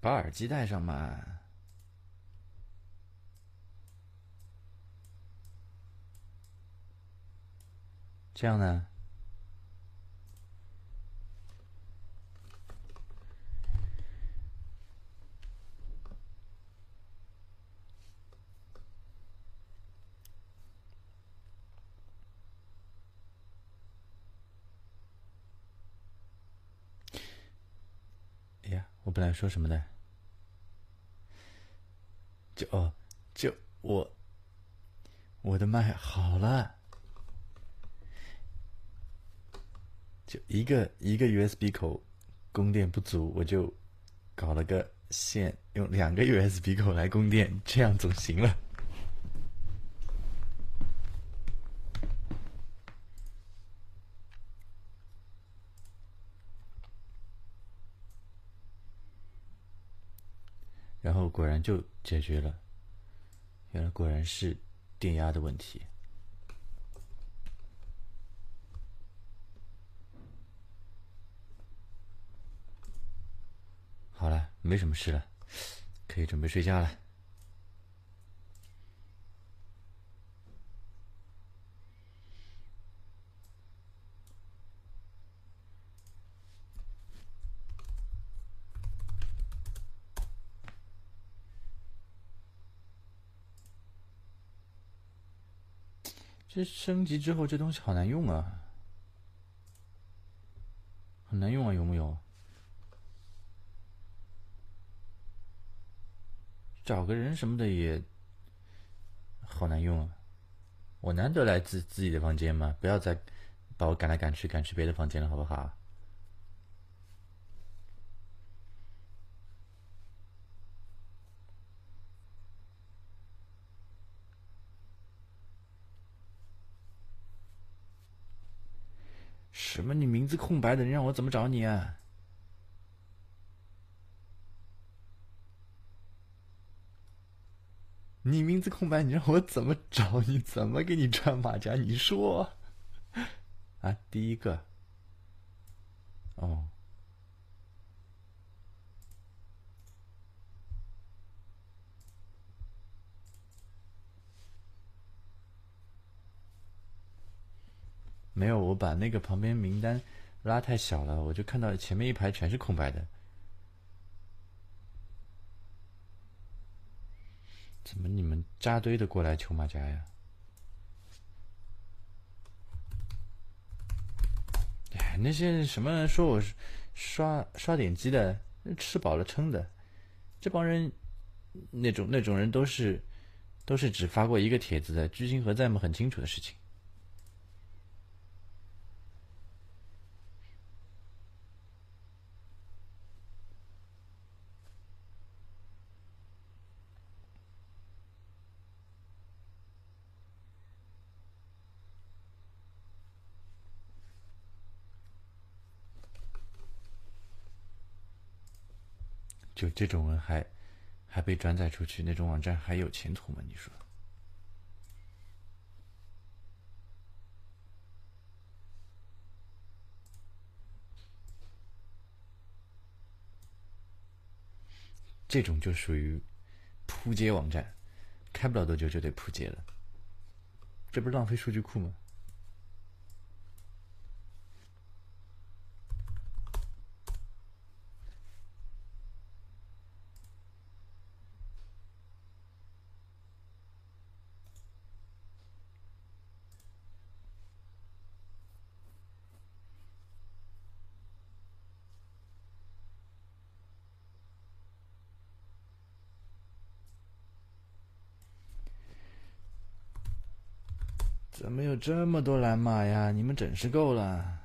把耳机带上嘛。这样呢？哎呀，我本来说什么的？就哦，就我我的麦好了，就一个一个 USB 口供电不足，我就搞了个线，用两个 USB 口来供电，这样总行了。然果然就解决了，原来果然是电压的问题。好了，没什么事了，可以准备睡觉了。这升级之后，这东西好难用啊，很难用啊，有木有？找个人什么的也好难用啊！我难得来自自己的房间嘛，不要再把我赶来赶去，赶去别的房间了，好不好？什么？你名字空白的，你让我怎么找你啊？你名字空白，你让我怎么找你？怎么给你穿马甲？你说？啊，第一个。哦。没有，我把那个旁边名单拉太小了，我就看到前面一排全是空白的。怎么你们扎堆的过来求马甲呀？哎，那些什么说我刷刷点击的，吃饱了撑的，这帮人，那种那种人都是都是只发过一个帖子的，居心何在嘛？很清楚的事情。就这种人还还被转载出去，那种网站还有前途吗？你说？这种就属于扑街网站，开不了多久就得扑街了，这不是浪费数据库吗？这么多蓝马呀？你们真是够了！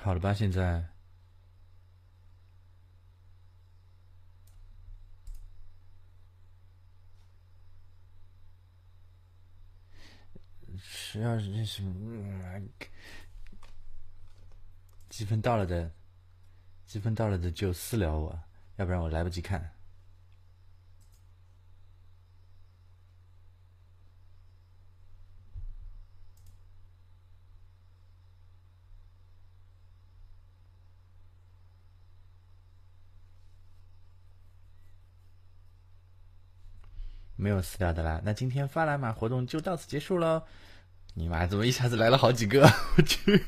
好了吧，现在。谁要是认识积分到了的积分到了的就私聊我要不然我来不及看。没有私聊的啦那今天发来码活动就到此结束喽你妈怎么一下子来了好几个？我去！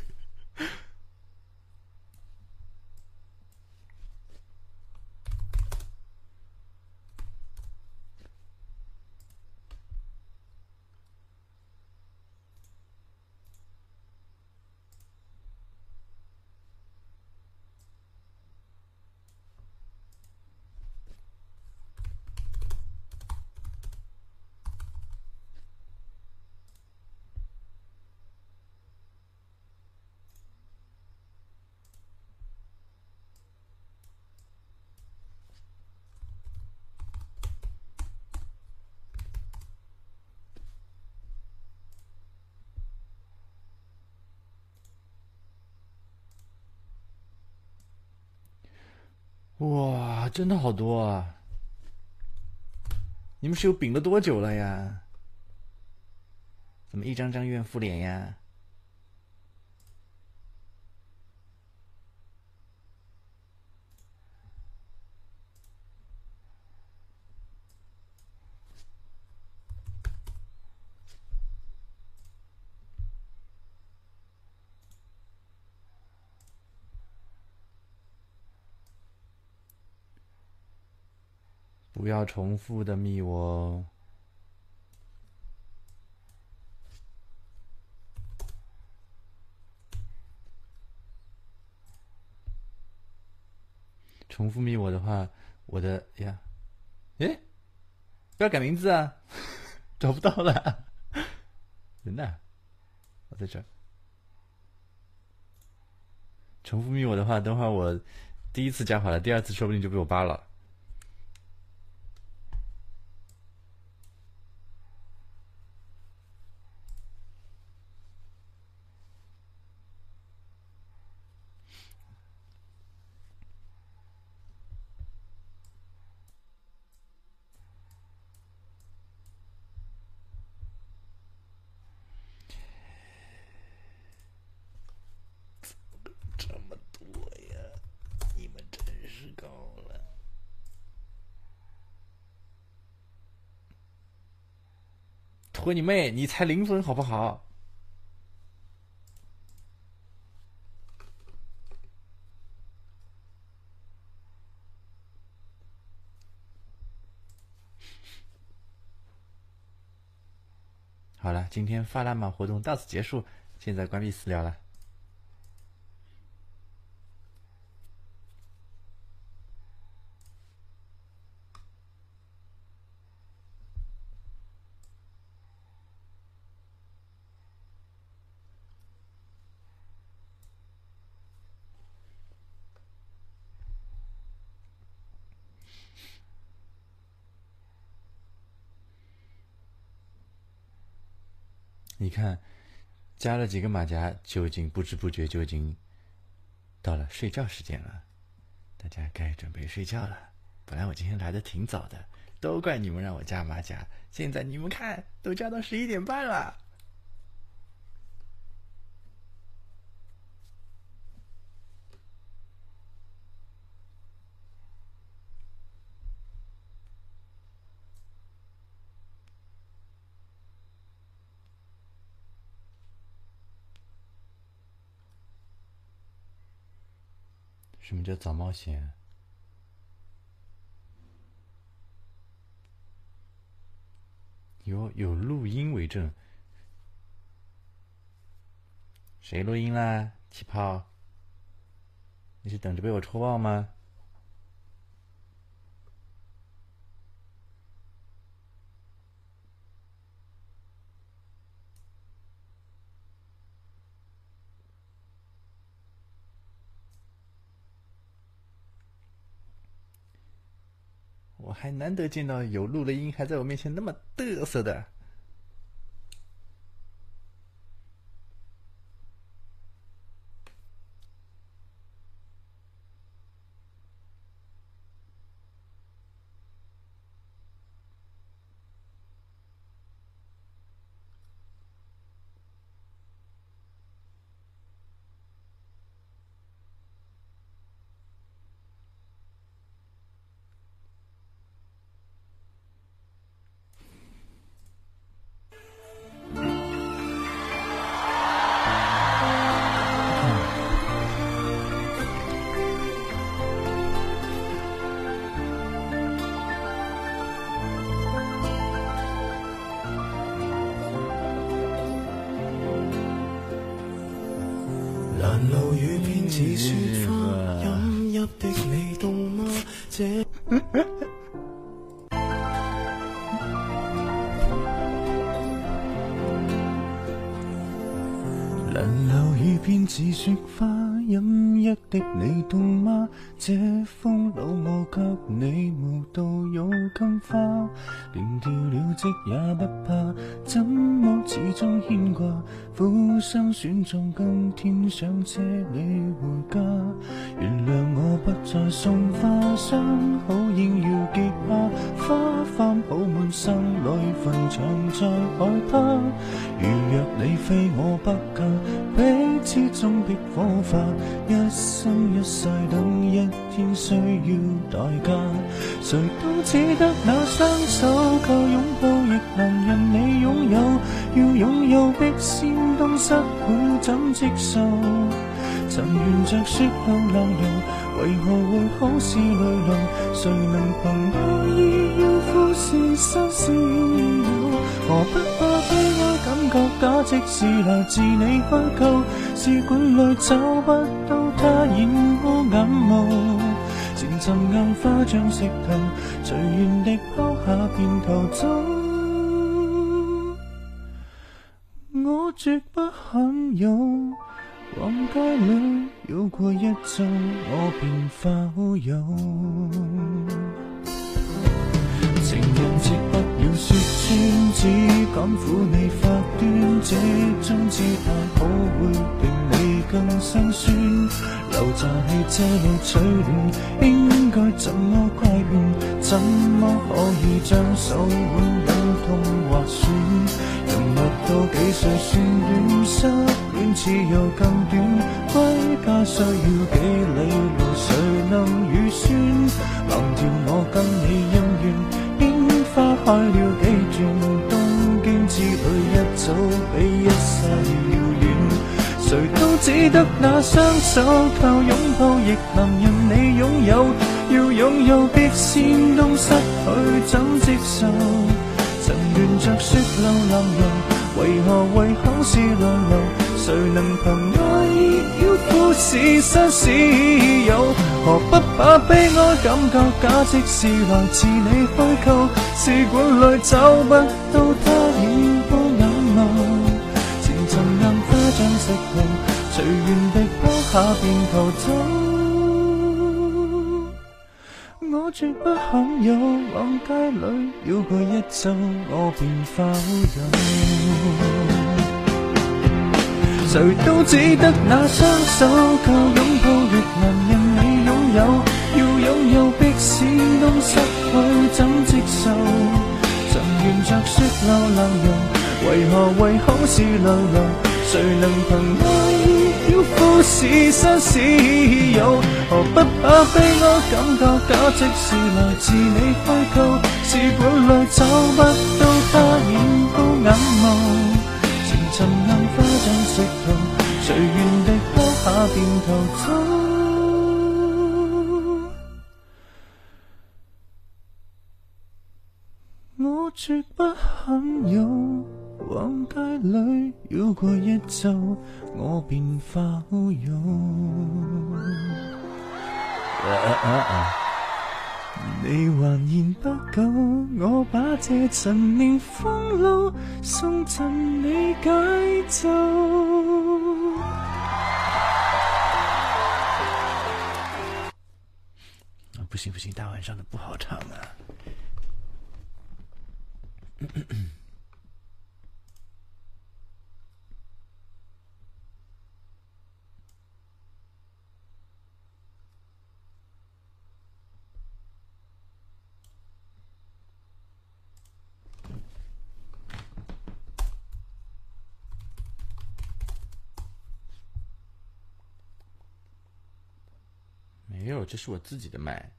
哇，真的好多啊！你们是有饼了多久了呀？怎么一张张怨妇脸呀？不要重复的密我哦。重复密我的话，我的呀，诶，不要改名字啊，找不到了，人呢？我在这儿。重复密我的话，等会儿我第一次加好了，第二次说不定就被我扒了。滚你妹！你才零分好不好？好了，今天发烂马活动到此结束，现在关闭私聊了。你看，加了几个马甲，就已经不知不觉就已经到了睡觉时间了，大家该准备睡觉了。本来我今天来的挺早的，都怪你们让我加马甲，现在你们看，都加到十一点半了。什么叫早冒险？有有录音为证，谁录音啦？气泡，你是等着被我抽爆吗？还难得见到有录了音还在我面前那么嘚瑟的。找不到它染污眼眸，前尘硬化像石头，随缘地抛下便逃走。我绝不罕有，往街里绕过一周，我便化乌有。情人节不要说穿，只敢抚你发端，这种姿态好會令更心酸。留在车里取暖，应该怎麼規勸？怎么可以将手腕忍痛划损？人活到几岁算短？失恋似又更短，归家需要几里路，谁能预算？橫掂我跟你姻緣。花开了几转？东京之旅一早比一世谁。都只得那雙手，靠擁抱亦能任你擁有。要擁有必先當失去，怎接受？曾沿着雪路浪遊，為何為好事來留？誰能憑愛意要富士山私有？何不把悲哀感覺假设是來自你虛構？試管裏找不到它地拋下便逃走。我绝不罕有，往街里绕过一周，我便否有。谁都只得那双手，靠拥抱亦能任你拥有。要拥有迫使都失去，怎接受？曾沿着雪路浪遊，為何为好事流流？谁能凭爱意要富士山私有？何不把悲哀感觉假即是来自你虛構？試管裏找不到它染污眼眸。沉硬化像石头，随缘地抛下便逃走。我绝不罕有，往街裏繞過一周，我便化乌有。你还嫌不夠，我把這陳年風流送赠你解咒。不行不行，大晚上的不好唱啊！没有，这是我自己的麦，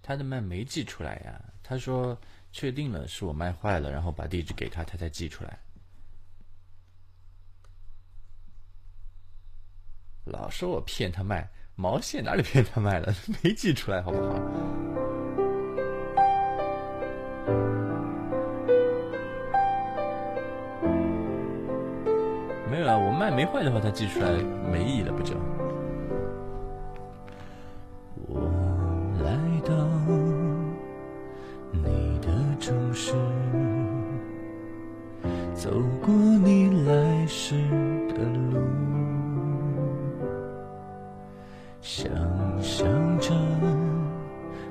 他的麦没寄出来呀。他说确定了是我麦坏了，然后把地址给他，他才寄出来。老说我骗他麦，毛线哪里骗他麦了？没寄出来，好不好？没有啊，我麦没坏的话，他寄出来没意义了，不就？城市，走过你来时的路，想象着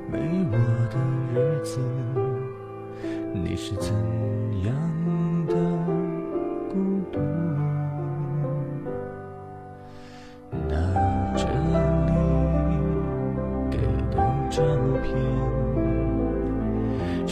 没我的日子，你是怎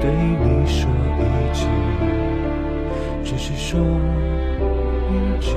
对你说一句，只是说一句。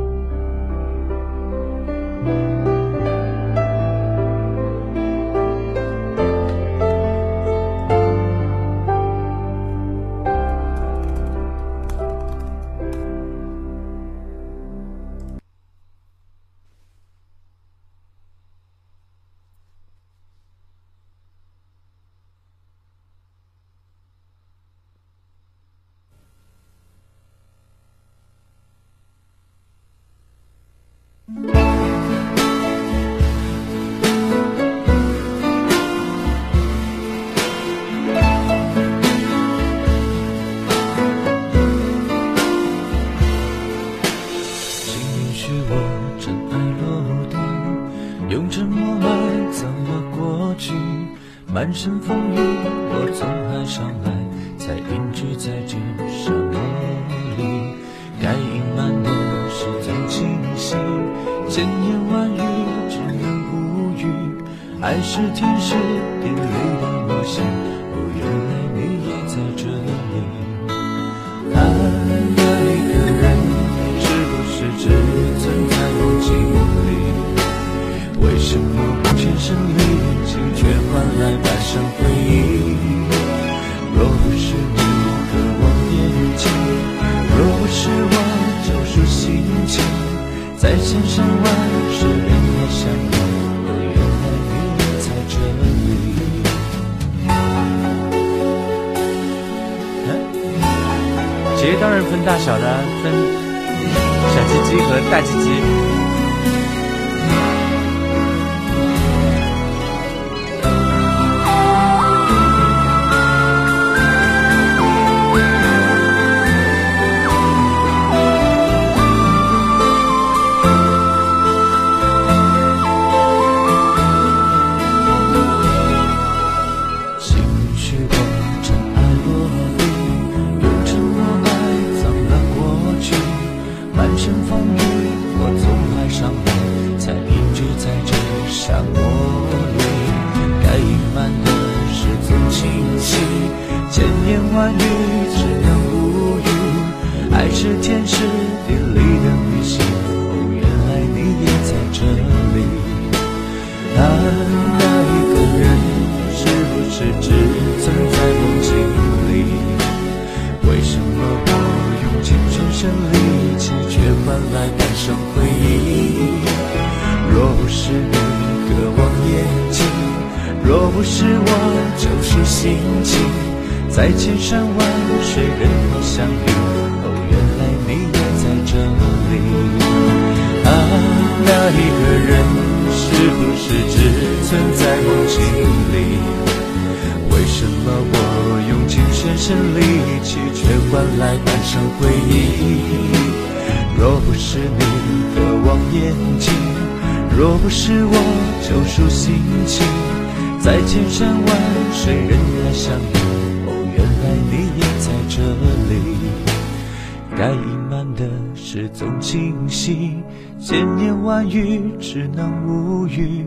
总清晰，千言万语只能无语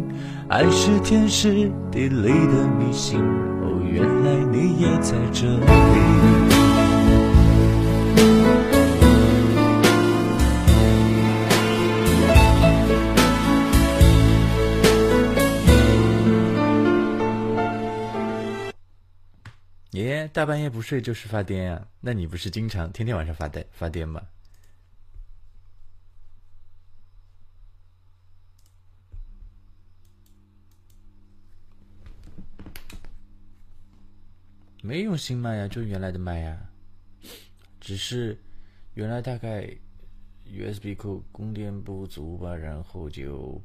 爱是天时地利的迷信，哦，原来你也在这里。耶，大半夜不睡就是发癫啊？那你不是经常天天晚上发呆发癫吗？没用新麦呀，就原来的麦呀，只是原来大概 USB 口供电不足吧，然后就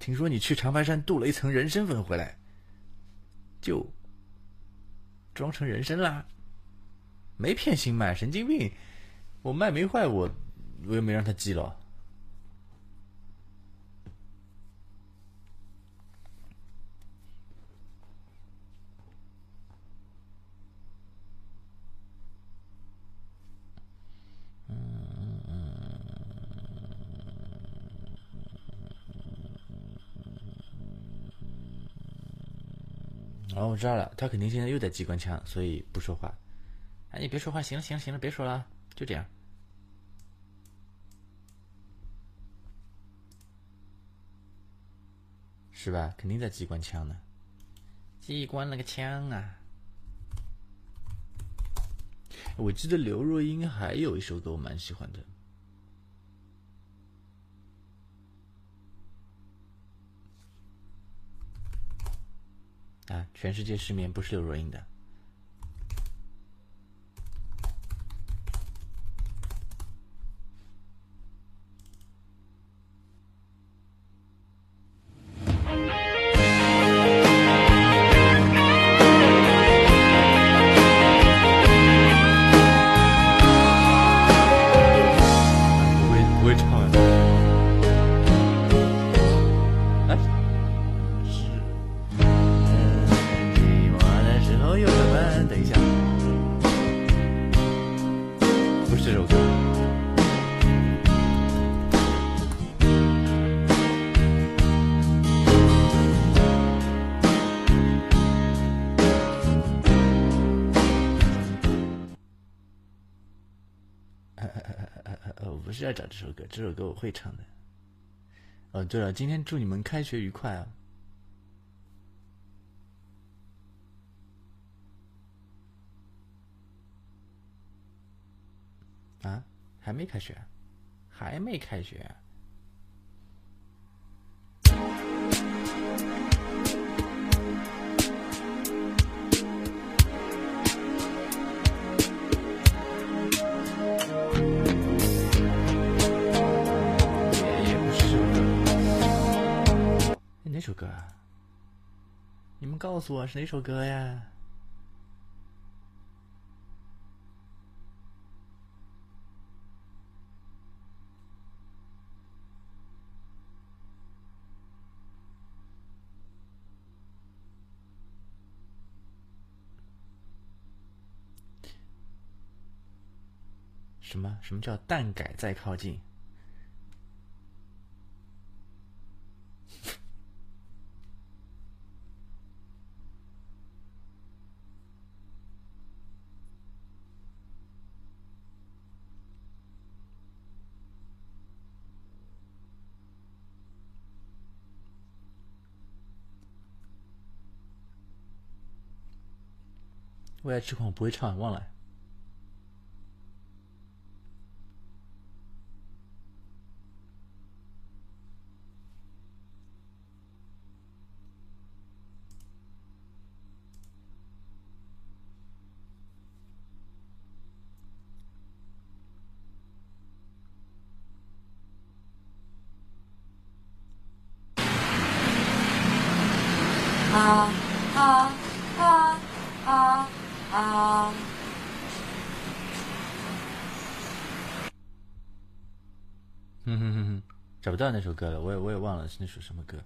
听说你去长白山镀了一层人参粉回来，就装成人参啦，没骗新麦，神经病！我麦没坏，我我又没让他寄了。哦，我知道了，他肯定现在又在机关枪，所以不说话。哎，你别说话，行了，行了，行了，别说了，就这样。是吧？肯定在机关枪呢。机关那个枪啊！我记得刘若英还有一首歌我蛮喜欢的。全世界失眠不是刘若英的。会唱的。哦，对了，今天祝你们开学愉快啊！啊，还没开学，还没开学。这首歌你们告诉我是哪首歌呀？什么？什么叫淡改再靠近？不爱吃孔不会唱忘了知道那首歌了我也我也忘了是那首什么歌。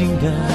新的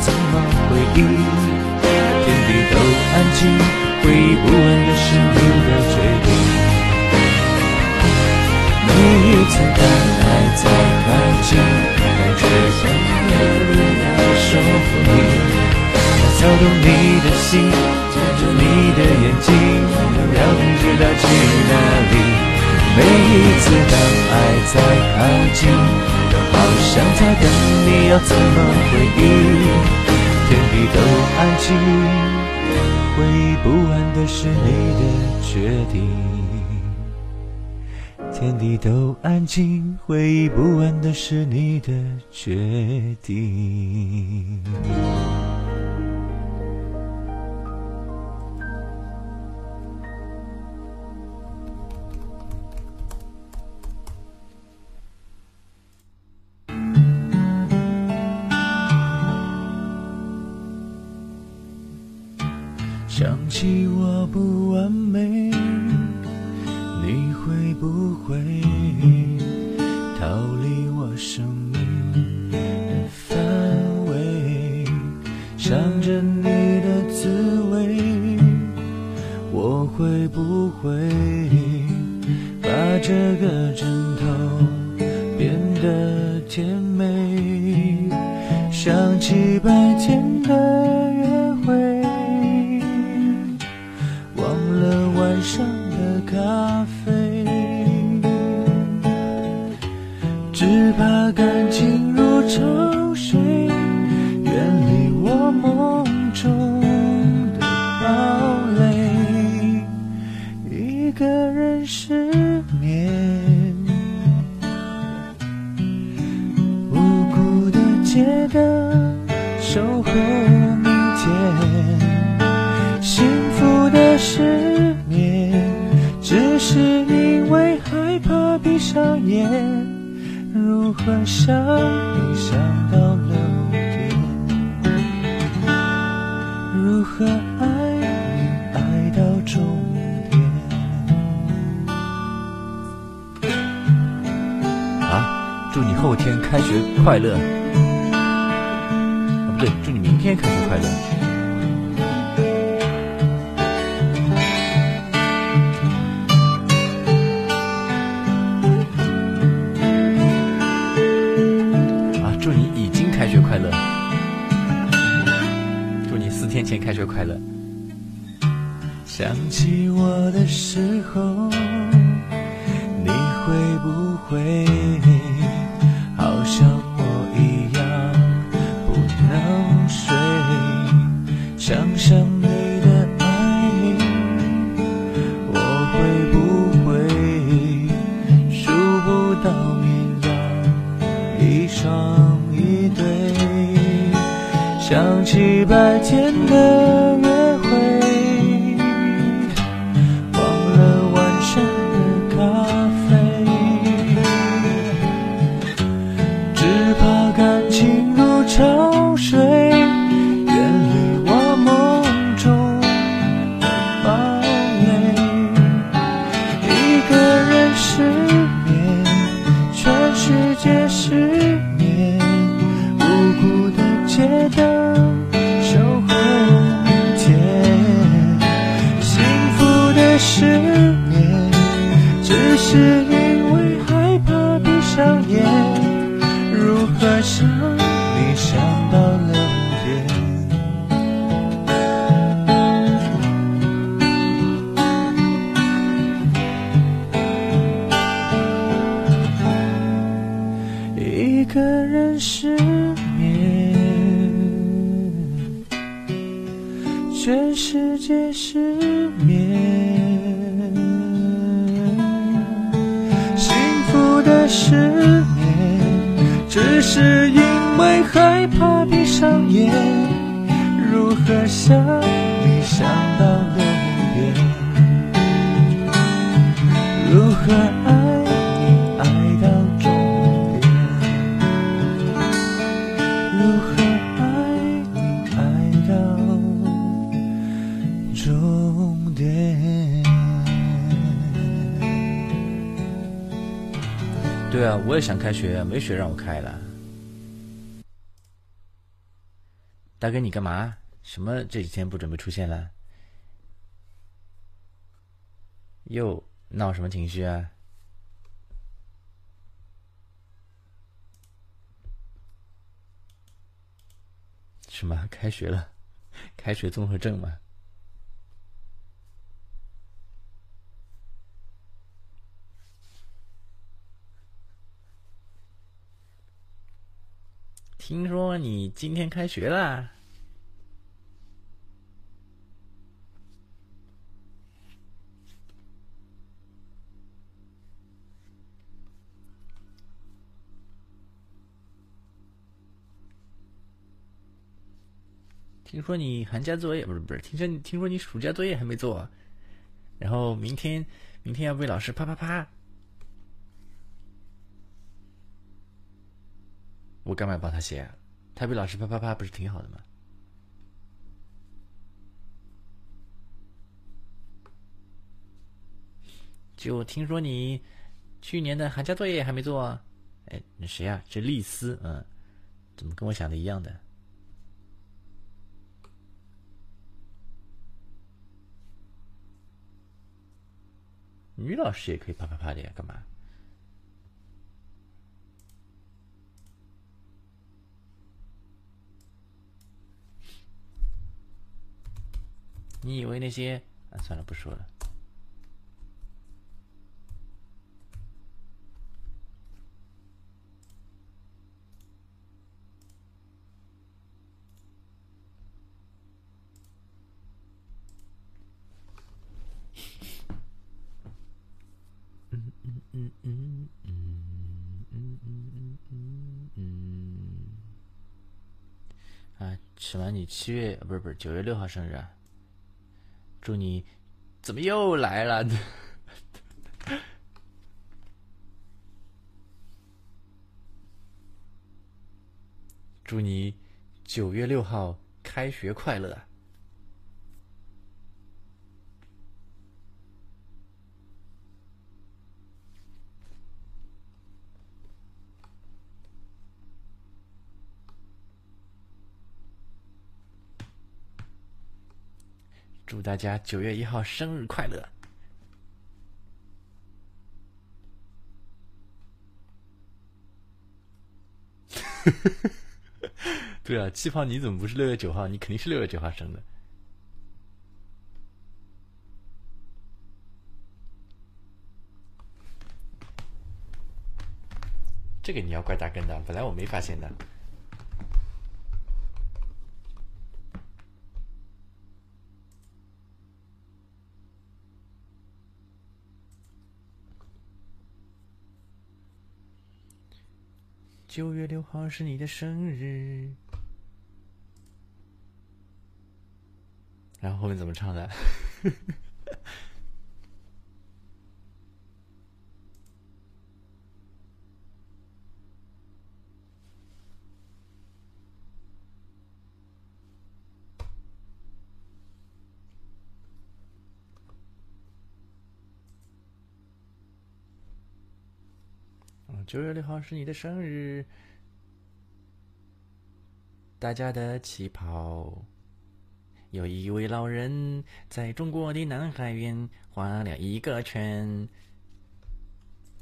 怎么回忆？天地都安静，回忆不完的是你的决定。每一次当爱在靠近，感觉像有人要守护你，操撬动你的心，牵着你的眼睛，让你知道去哪里。每一次当爱在靠近。好像在等你，要怎么回应？天地都安静，回忆不安的是你的决定。天地都安静，回忆不安的是你的决定。哥你干嘛？什么这几天不准备出现了？又闹什么情绪啊？什么？开学了？开学综合症吗？听说你今天开学啦？听说你寒假作业不是不是？听说你听说你暑假作业还没做，然后明天明天要被老师啪啪啪。我干嘛要帮他写啊？他被老师啪啪啪不是挺好的吗？就听说你去年的寒假作业还没做啊？哎，那谁啊？这丽丝，嗯，怎么跟我想的一样的？女老师也可以啪啪啪的呀，干嘛？你以为那些……啊，算了，不说了。七月不是不是九月六号生日啊？祝你怎么又来了？祝你九月六号开学快乐！大家九月一号生日快乐！对啊，气泡你怎么不是六月九号？你肯定是六月九号生的。这个你要怪大根的，本来我没发现的。九月六号是你的生日，然后后面怎么唱的？九月六号是你的生日，大家的气泡。有一位老人在中国的南海边画了一个圈，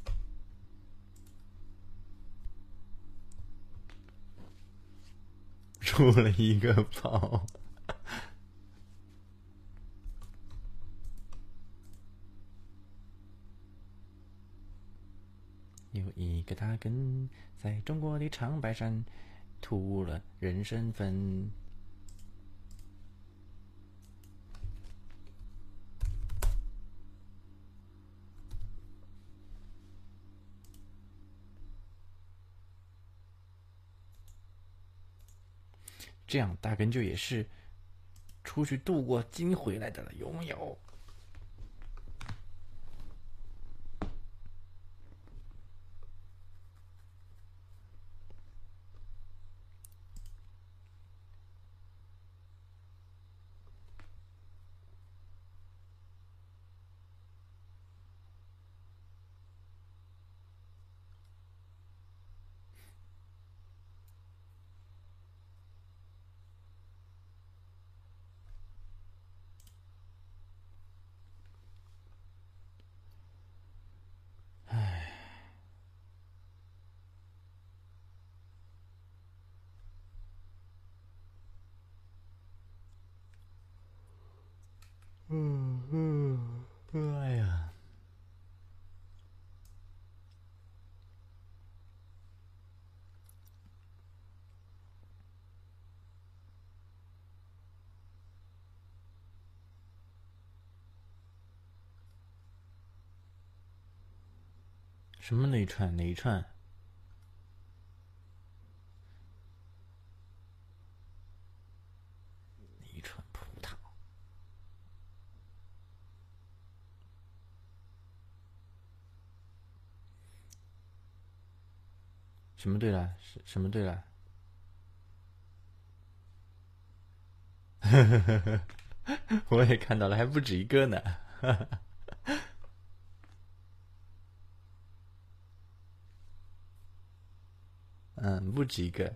出了一个泡。有一个大根在中国的长白山吐了人参粉，这样大根就也是出去度过金回来的了，有没有？什么那一串哪一串？哪一串葡萄？什么对了？什什么对了？我也看到了，还不止一个呢。嗯，不止一个，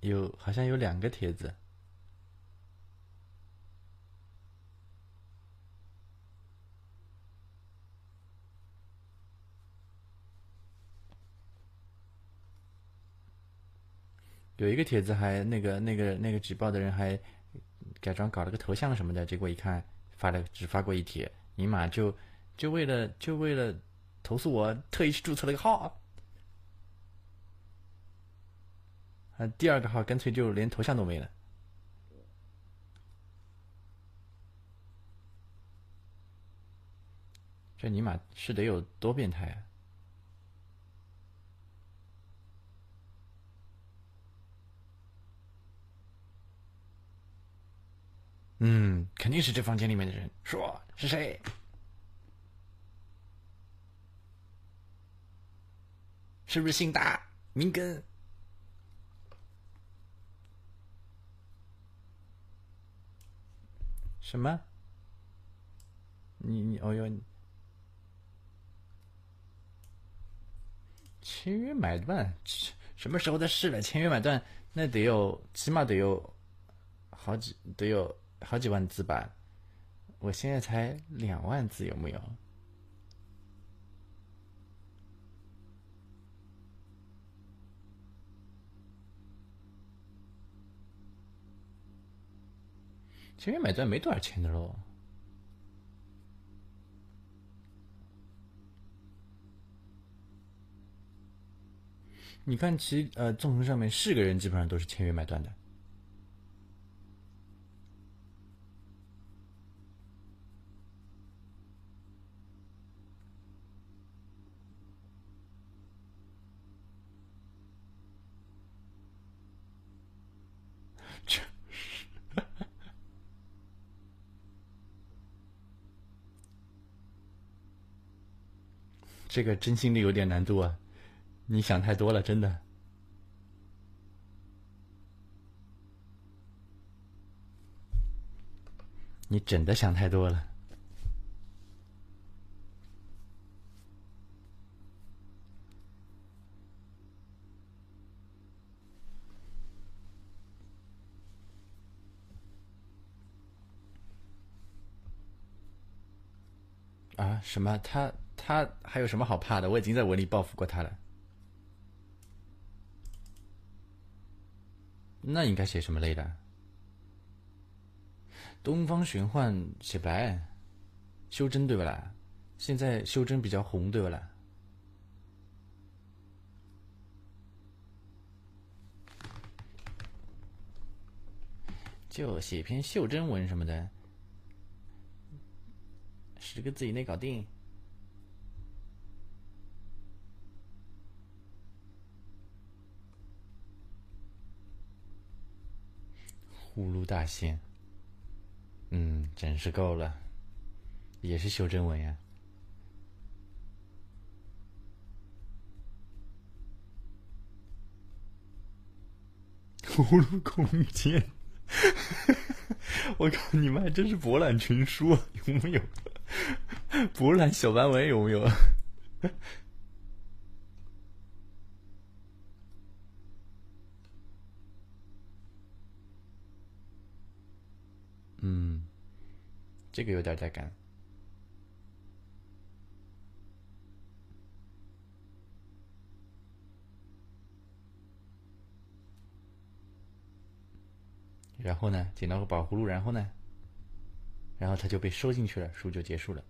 有好像有两个帖子。有一个帖子还那个那个那个举报的人还改装搞了个头像什么的，结果一看发了只发过一帖，尼玛就就为了就为了投诉我，特意去注册了个号。啊，第二个号干脆就连头像都没了。这尼玛是得有多变态啊！嗯，肯定是这房间里面的人。说是谁？是不是姓大名根？什么？你你哦哟！签约买断？什么时候的事了？签约买断那得有，起码得有好几，得有好几万字吧？我现在才两万字，有没有？签约买断没多少钱的喽。你看其呃纵横上面是个人基本上都是签约买断的。这个真心的有点难度啊！你想太多了，真的。你真的想太多了。什么？他他还有什么好怕的？我已经在文里报复过他了。那应该写什么类的？东方玄幻写不来，修真对不啦？现在修真比较红对不啦？就写篇袖珍文什么的，十个字以内搞定。呼噜大仙，嗯，真是够了，也是修真文呀。呼噜空间，我靠，你们还真是博览群书，有没有？博览小白文有没有？嗯，这个有点带感。然后呢，捡到个宝葫芦，然后呢，然后他就被收进去了，书就结束了。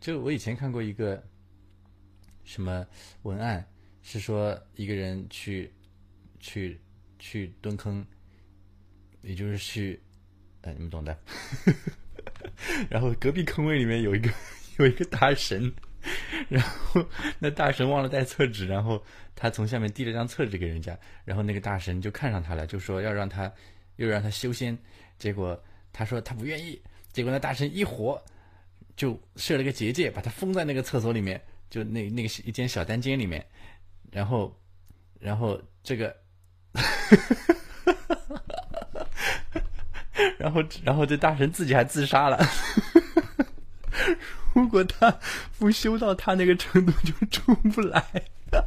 就我以前看过一个什么文案，是说一个人去去去蹲坑，也就是去，呃，你们懂的。然后隔壁坑位里面有一个有一个大神，然后那大神忘了带厕纸，然后他从下面递了张厕纸给人家，然后那个大神就看上他了，就说要让他又让他修仙，结果他说他不愿意，结果那大神一火就设了个结界，把他封在那个厕所里面，就那那个一间小单间里面，然后然后这个。然后，然后这大神自己还自杀了。如果他不修到他那个程度，就出不来。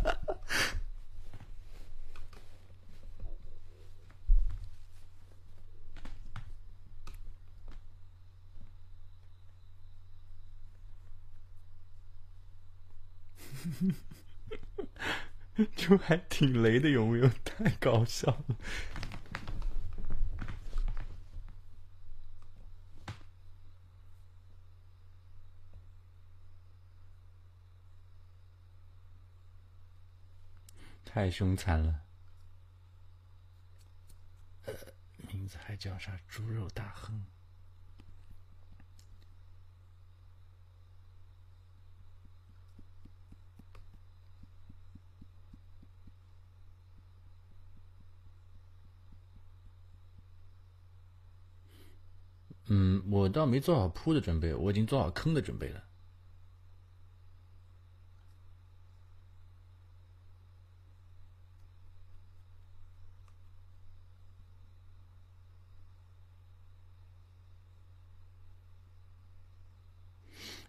就还挺雷的，有没有？太搞笑了。太凶残了，呃，名字还叫啥？猪肉大亨。嗯，我倒没做好铺的准备，我已经做好坑的准备了。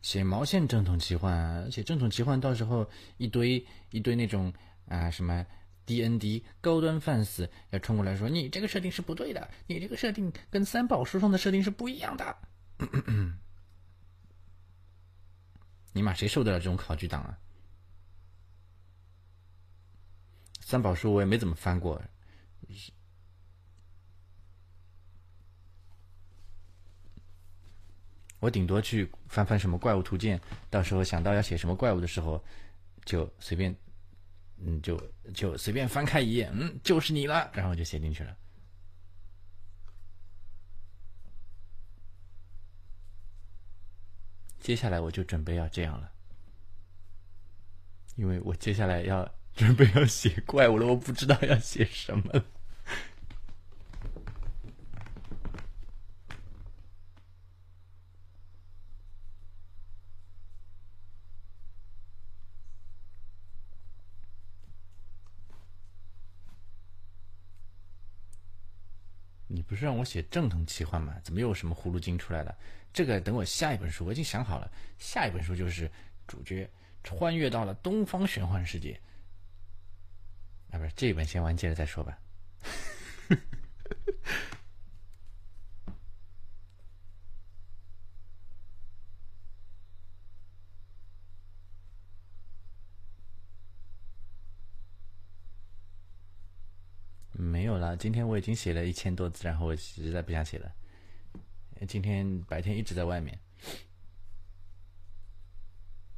写毛线正统奇幻，而且正统奇幻到时候一堆一堆那种啊什么 D N D 高端 fans 要冲过来说你这个设定是不对的，你这个设定跟三宝书上的设定是不一样的。你妈谁受得了这种考据党啊？三宝书我也没怎么翻过。我顶多去翻翻什么怪物图鉴，到时候想到要写什么怪物的时候，就随便，嗯，就就随便翻开一页，嗯，就是你了，然后就写进去了。接下来我就准备要这样了，因为我接下来要准备要写怪物了，我不知道要写什么。是让我写正统奇幻吗？怎么又有什么葫芦精出来了？这个等我下一本书，我已经想好了，下一本书就是主角穿越到了东方玄幻世界。啊，不是这一本先完结了再说吧。没有了，今天我已经写了一千多字，然后我实在不想写了。今天白天一直在外面，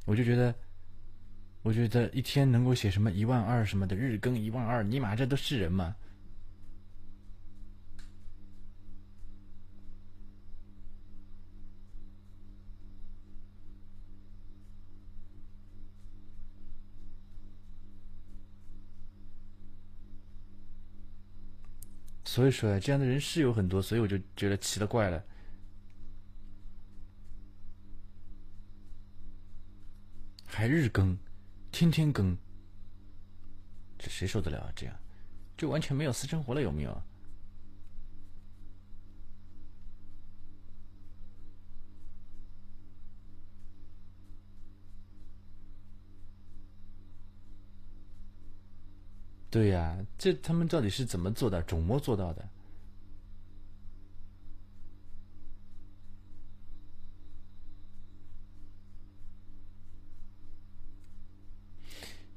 我就觉得，我觉得一天能够写什么一万二什么的，日更一万二，尼玛这都是人吗？所以说呀，这样的人是有很多，所以我就觉得奇了怪了。还日更，天天更，这谁受得了啊？这样，就完全没有私生活了，有没有？对呀，这他们到底是怎么做到、怎么做到的？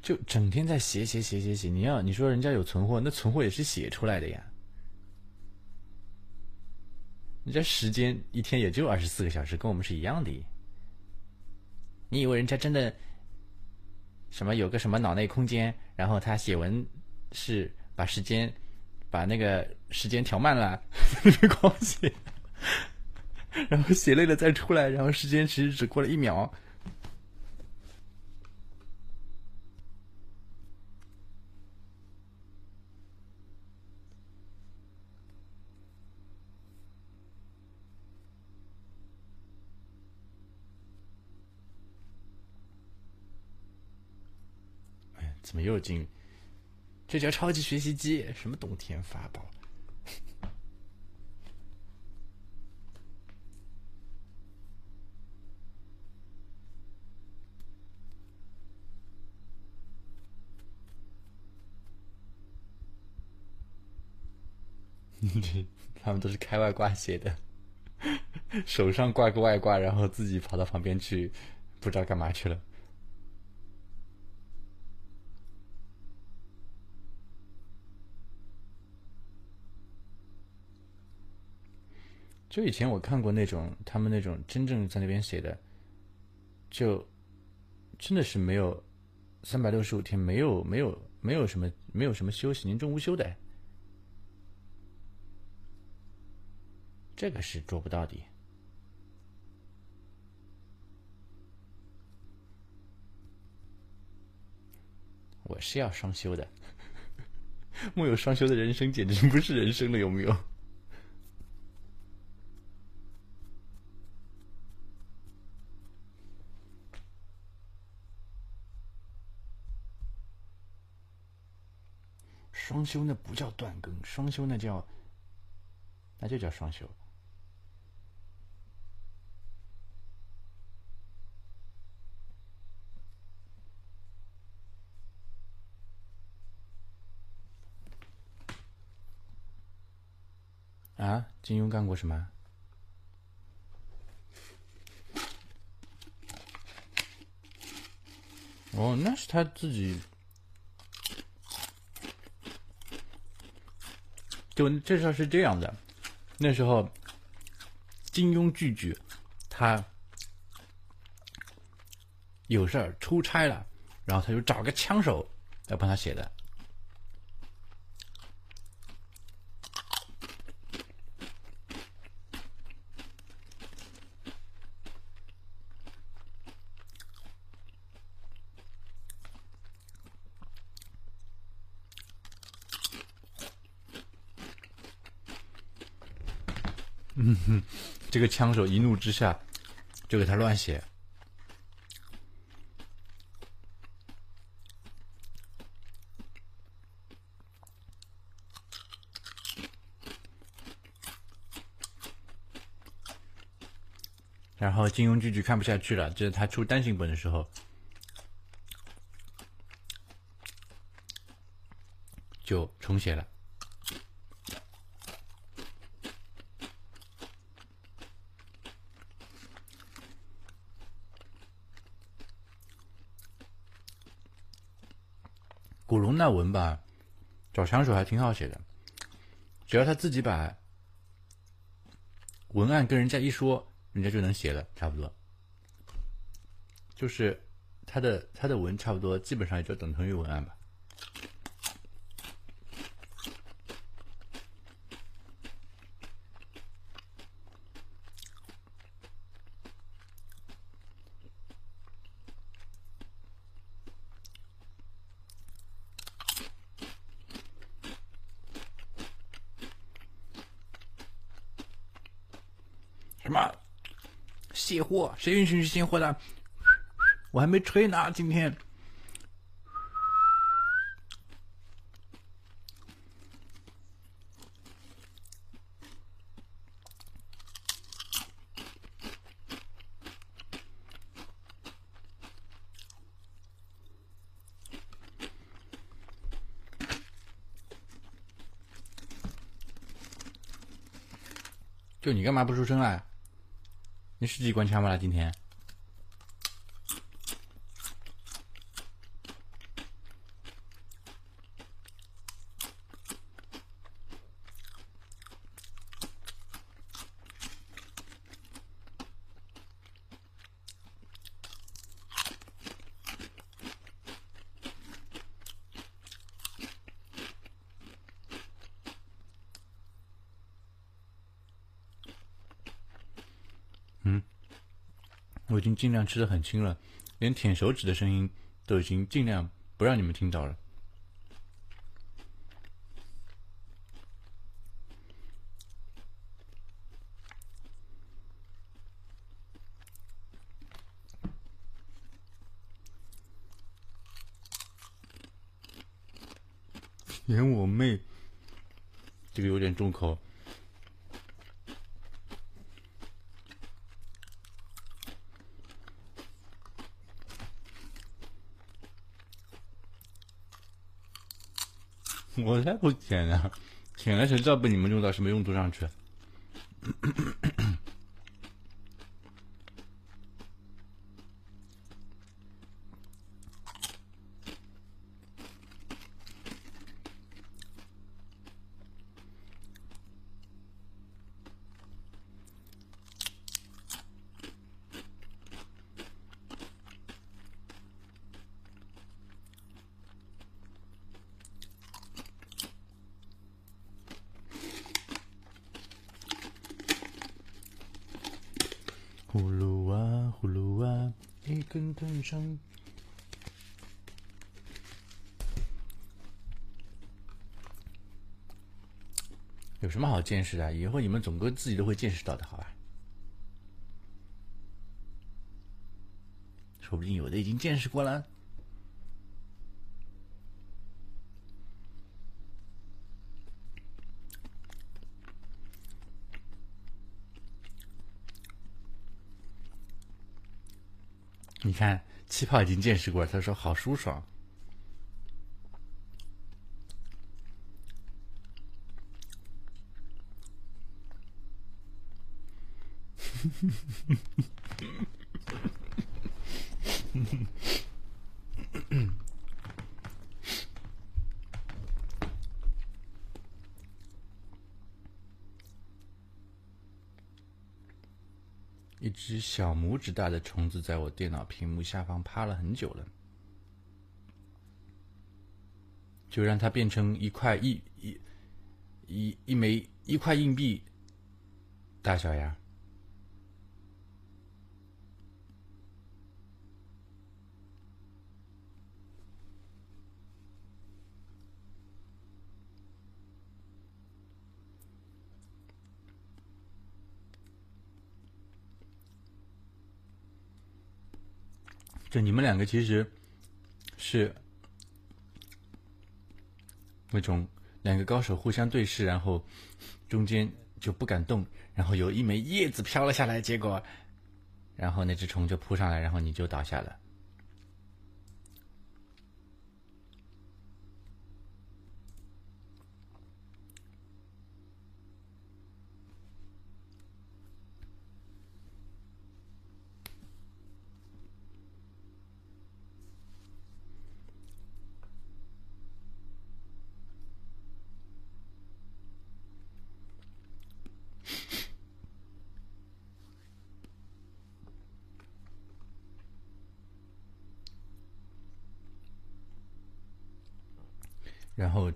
就整天在写写写写写，你要你说人家有存货，那存货也是写出来的呀。人家时间一天也就二十四个小时，跟我们是一样的。你以为人家真的什么有个什么脑内空间，然后他写文是把时间把那个时间调慢了，没关系，然后写累了再出来，然后时间其实只过了一秒。哎，怎么又进？这叫超级学习机，什么冬天法宝？他们都是开外挂写的，手上挂个外挂，然后自己跑到旁边去，不知道干嘛去了。就以前我看过那种他们那种真正在那边写的，就真的是没有三百六十五天没有没有没有什么没有什么休息，年终无休的，这个是做不到的。我是要双休的，木有双休的人生简直不是人生了，有没有？双休那不叫断更，双休那叫，那就叫双休。啊，金庸干过什么？哦，那是他自己。就这事是这样的，那时候金庸拒绝，他有事儿出差了，然后他就找个枪手来帮他写的。嗯哼，这个枪手一怒之下就给他乱写。然后金庸剧剧看不下去了，就是他出单行本的时候，就重写了。那文吧，找枪手还挺好写的，只要他自己把文案跟人家一说，人家就能写了，差不多。就是他的他的文差不多，基本上也就等同于文案吧。卸货？谁允许你卸货的？我还没吹呢，今天。就你干嘛不出声啊？你是几关枪吗？今天？我已经尽量吃的很轻了，连舔手指的声音都已经尽量不让你们听到了。连我妹，这个有点重口。我才不舔呢，舔了谁知道被你们用到什么用途上去？葫芦娃，葫芦娃，一根藤上。有什么好见识的？以后你们总归自己都会见识到的，好吧？说不定有的已经见识过了。你看，气泡已经见识过了，他说好舒爽。一只小拇指大的虫子在我电脑屏幕下方趴了很久了，就让它变成一块一一一一枚一块硬币大小呀。就你们两个其实是那种两个高手互相对视，然后中间就不敢动，然后有一枚叶子飘了下来，结果然后那只虫就扑上来，然后你就倒下了。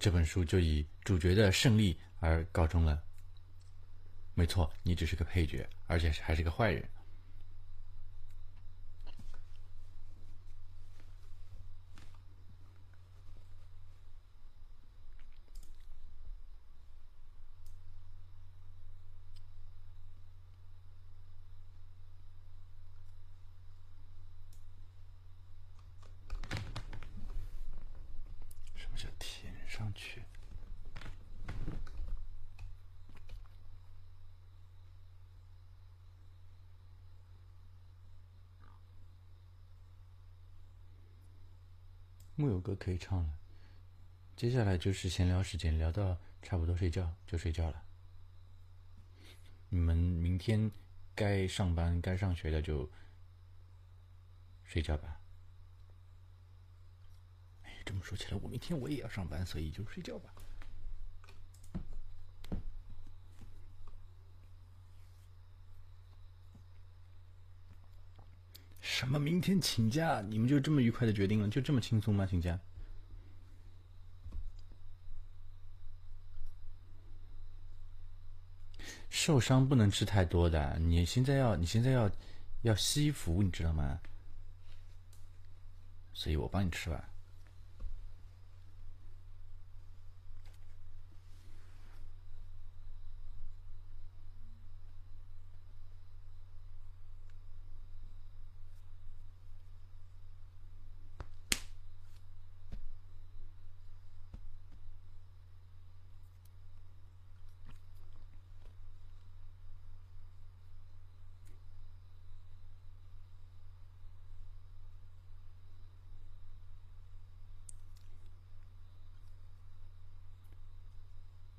这本书就以主角的胜利而告终了。没错，你只是个配角，而且还是个坏人。什么叫填上去？木有歌可以唱了，接下来就是闲聊时间，聊到差不多睡觉就睡觉了。你们明天该上班该上学的就睡觉吧。哎，这么说起来，我明天我也要上班，所以就睡觉吧。什么明天请假？你们就这么愉快的决定了？就这么轻松吗？请假？受伤不能吃太多的，你现在要你现在要要吸服，你知道吗？所以我帮你吃吧。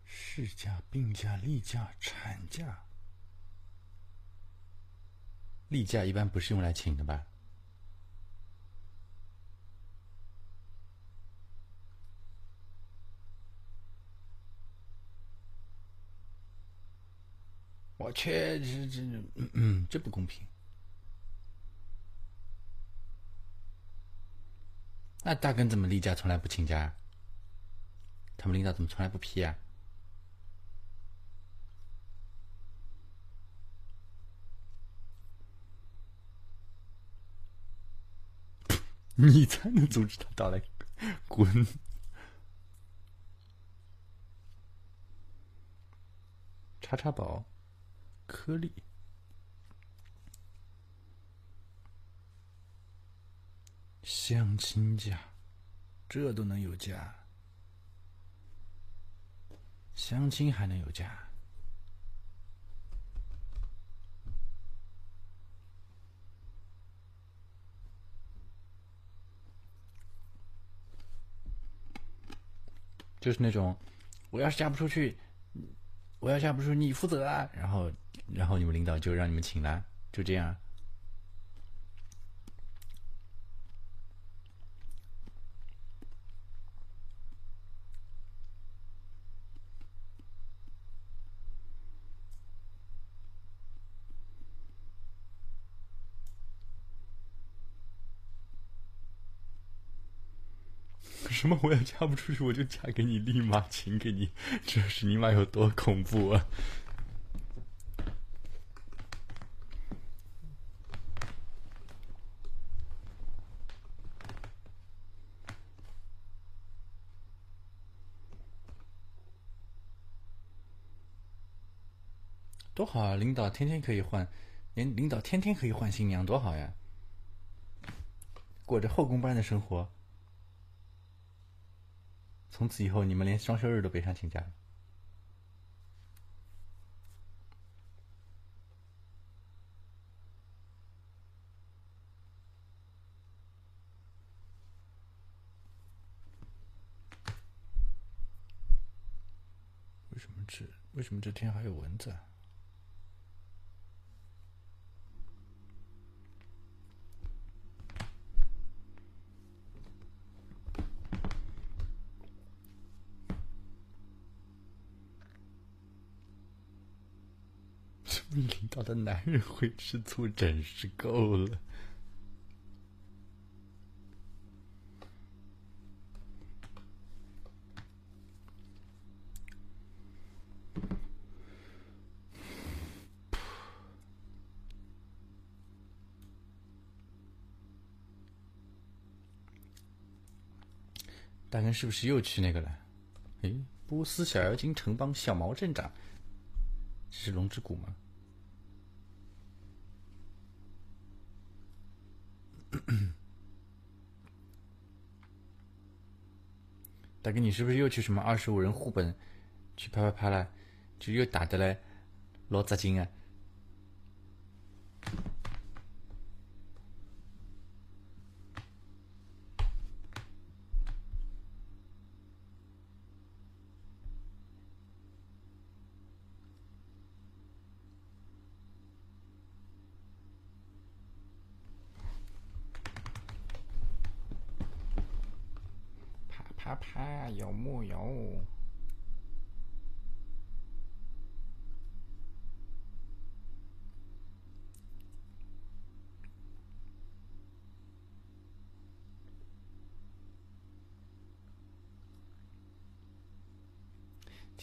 事假、病假、例假、产假，例假一般不是用来请的吧？我去，这这嗯嗯，这不公平。那大根怎么例假从来不请假？他们领导怎么从来不批啊？你才能阻止他到来，滚！叉叉宝，颗粒，相亲假，这都能有假？相亲还能有假？就是那种，我要是嫁不出去，我要嫁不出去，你负责啊。然后，然后你们领导就让你们请了，就这样。什么？我要嫁不出去，我就嫁给你，立马请给你，这是你妈有多恐怖啊！多好啊！领导天天可以换，连领导天天可以换新娘，多好呀！过着后宫般的生活。从此以后，你们连双休日都别想请假了。为什么这为什么这天还有蚊子？男人会吃醋，真是够了。大根是不是又去那个了？哎，波斯小妖精城邦小毛镇长，这是龙之谷吗？大哥，你是不是又去什么二十五人副本去啪啪啪了？就又打的嘞，老扎劲啊！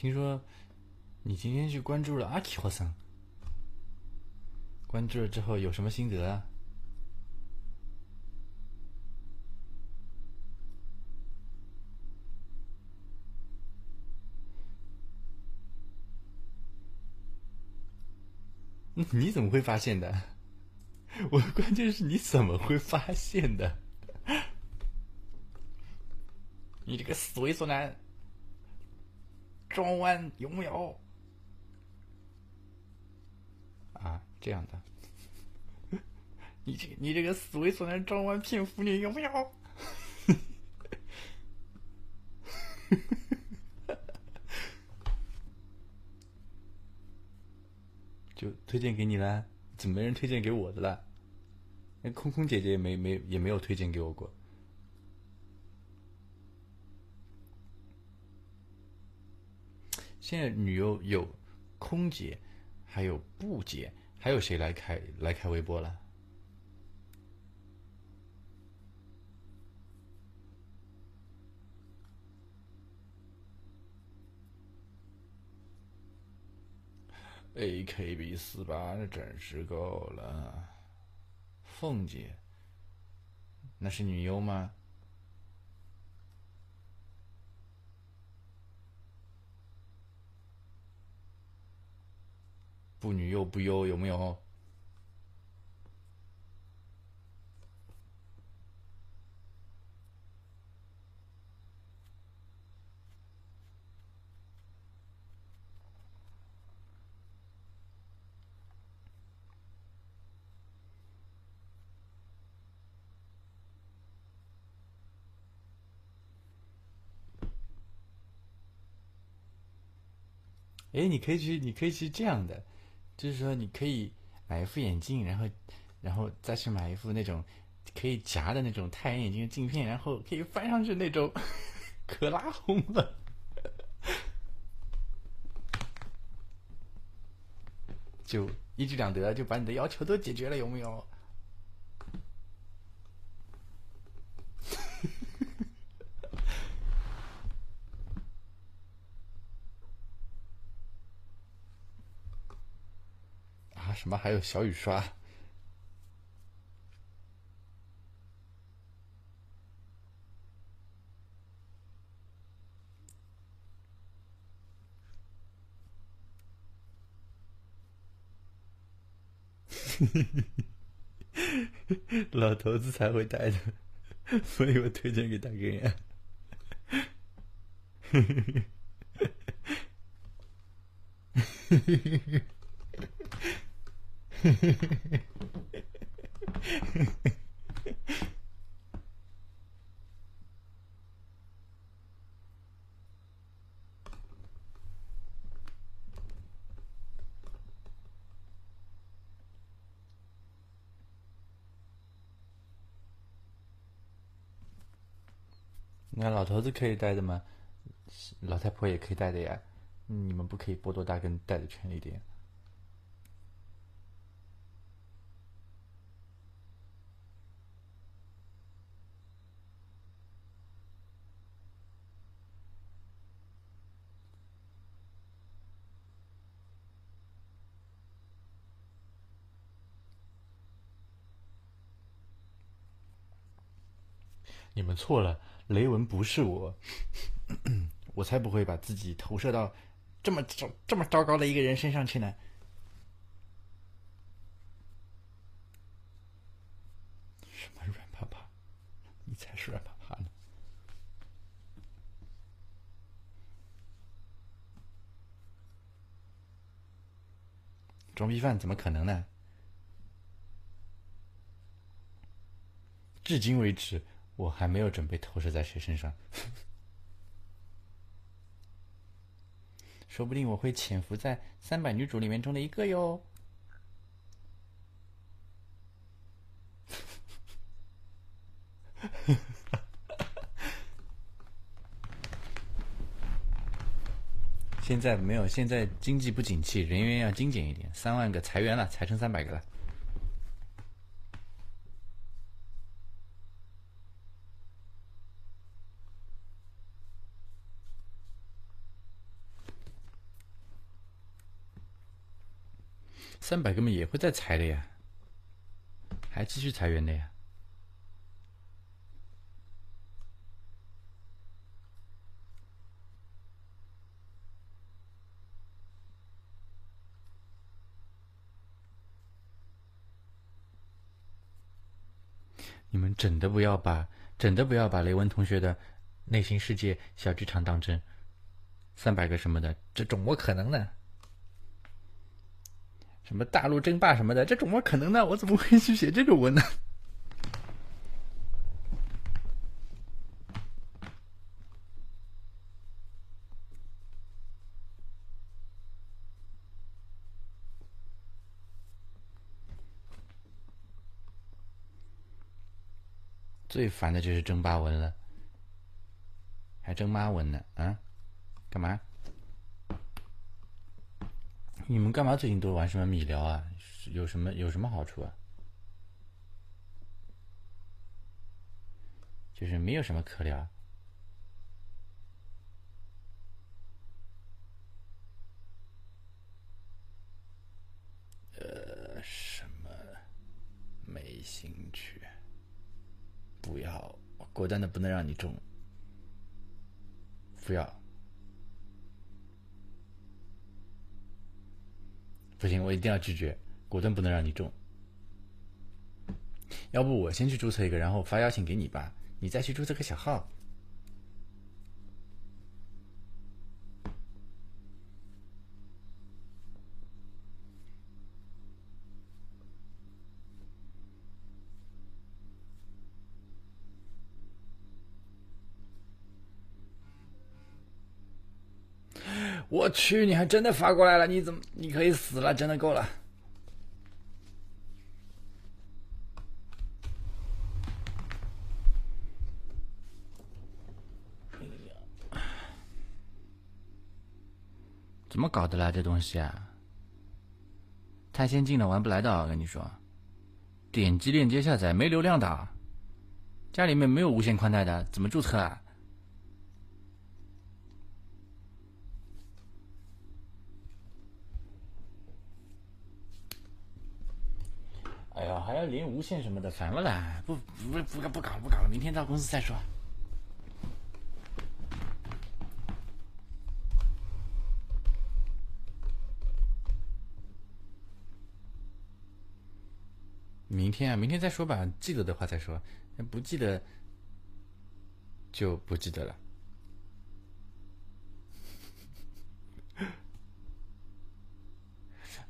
听说，你今天去关注了阿 K 学生，关注了之后有什么心得啊？你怎么会发现的？我关键是你怎么会发现的？你这个死猥琐男，转弯有没有？啊，这样的，你这你这个死猥琐男，转弯骗妇女有没有？就推荐给你了，怎么没人推荐给我的了？那空空姐姐也没没也没有推荐给我过。现在女优有空姐，还有布姐，还有谁来开来开微博了？A K B 四八，那真是够了。凤姐，那是女优吗？不女又不优，有没有？哎，你可以去，你可以去这样的，就是说，你可以买一副眼镜，然后，然后再去买一副那种可以夹的那种太阳眼镜的镜片，然后可以翻上去那种，可拉轰了，就一举两得，就把你的要求都解决了，有没有？什么？还有小雨刷？老头子才会戴的，所以我推荐给大哥呀。那老头子可以带的吗？老太婆也可以带的呀。你们不可以剥夺大根带的权利的呀。你们错了，雷文不是我，我才不会把自己投射到这么糟这么糟糕的一个人身上去呢。什么软趴趴？你才是软趴趴呢！装逼犯怎么可能呢？至今为止。我还没有准备投射在谁身上，说不定我会潜伏在三百女主里面中的一个哟。现在没有，现在经济不景气，人员要精简一点，三万个裁员了，裁成三百个了。三百根本也会再裁的呀，还继续裁员的呀。你们真的不要把真的不要把雷文同学的内心世界小剧场当真，三百个什么的，这怎么可能呢？什么大陆争霸什么的，这怎么可能呢？我怎么会去写这种文呢？最烦的就是争霸文了，还争妈文呢啊？干嘛？你们干嘛最近都玩什么米聊啊？有什么有什么好处啊？就是没有什么可聊。呃，什么没兴趣？不要，果断的不能让你中。不要，不行，我一定要拒绝，果断不能让你中。要不我先去注册一个，然后发邀请给你吧，你再去注册个小号。我去，你还真的发过来了？你怎么？你可以死了，真的够了。怎么搞的啦？这东西啊，太先进了，玩不来的。我跟你说，点击链接下载没流量的，家里面没有无线宽带的，怎么注册啊？连无线什么的，烦了啦！不不不不搞不搞了，明天到公司再说。明天啊，明天再说吧。记得的话再说，不记得就不记得了。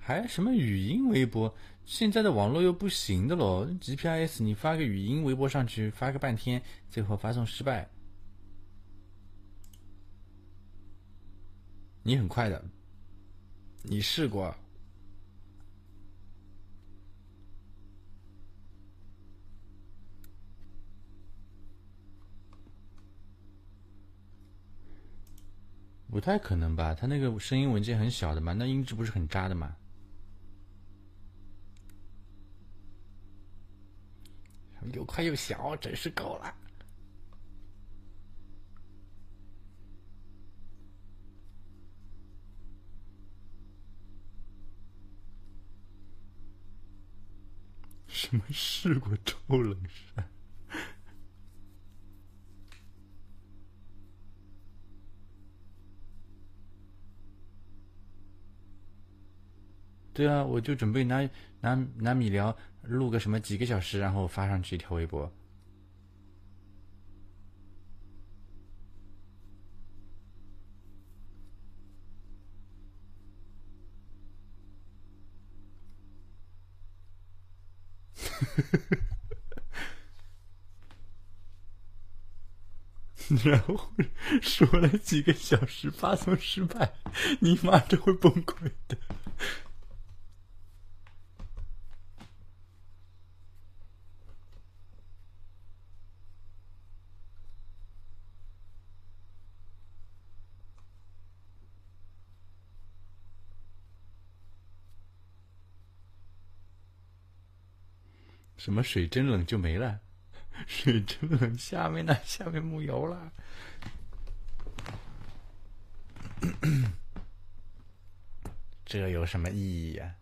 还什么语音微博？现在的网络又不行的喽！GPS 你发个语音微博上去，发个半天，最后发送失败。你很快的，你试过？不太可能吧？它那个声音文件很小的嘛，那音质不是很渣的嘛？又快又小，真是够了。什么试过臭冷山？对啊，我就准备拿拿拿米聊录个什么几个小时，然后发上去一条微博。然后说了几个小时，发送失败，你妈这会崩溃的。什么水真冷就没了，水真冷下面呢？下面木油了，这有什么意义呀？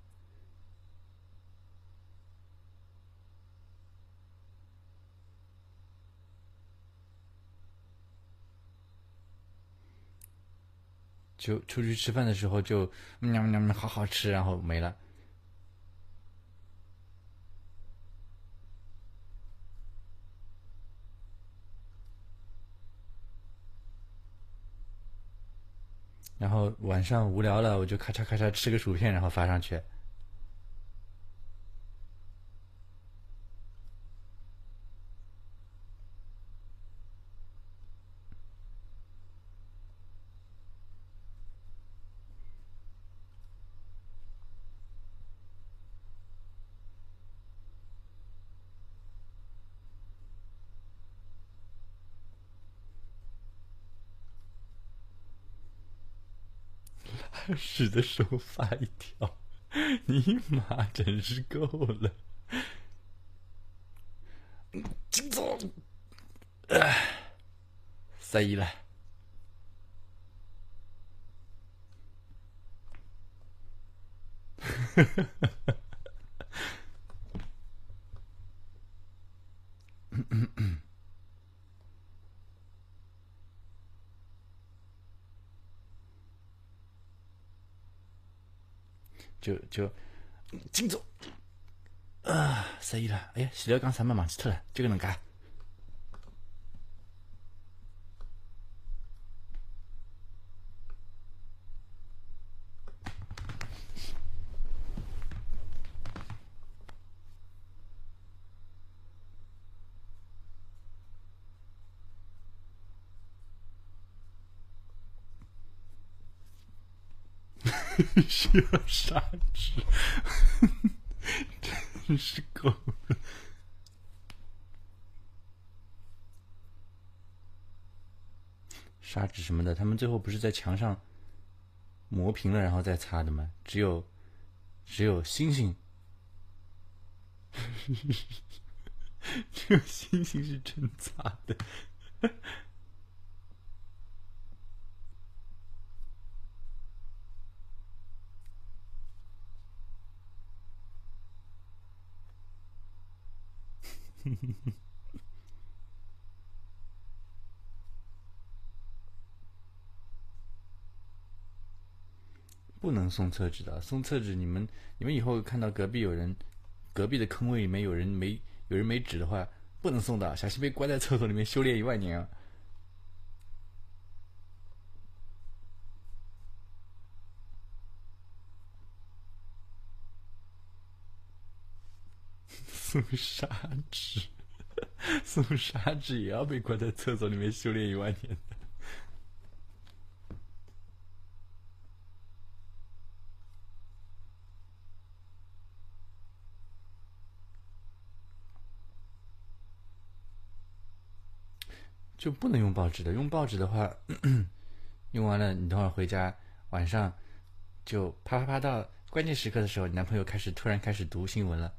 就出去吃饭的时候就喵喵喵，好好吃，然后没了。然后晚上无聊了，我就咔嚓咔嚓吃个薯片，然后发上去。屎的时候发一条，尼玛真是够了！金总，塞了。就就今朝啊，失忆了。哎呀，前头讲啥么忘记脱了，就搿能介。有砂纸，真是够了。砂纸 什么的，他们最后不是在墙上磨平了，然后再擦的吗？只有只有星星，只有星星是真擦的。不能送厕纸的，送厕纸你们你们以后看到隔壁有人，隔壁的坑位里面有人没有人没纸的话，不能送的，小心被关在厕所里面修炼一万年啊！送砂纸，送砂纸也要被关在厕所里面修炼一万年的。就不能用报纸的，用报纸的话，用完了你等会儿回家，晚上就啪啪啪到关键时刻的时候，你男朋友开始突然开始读新闻了。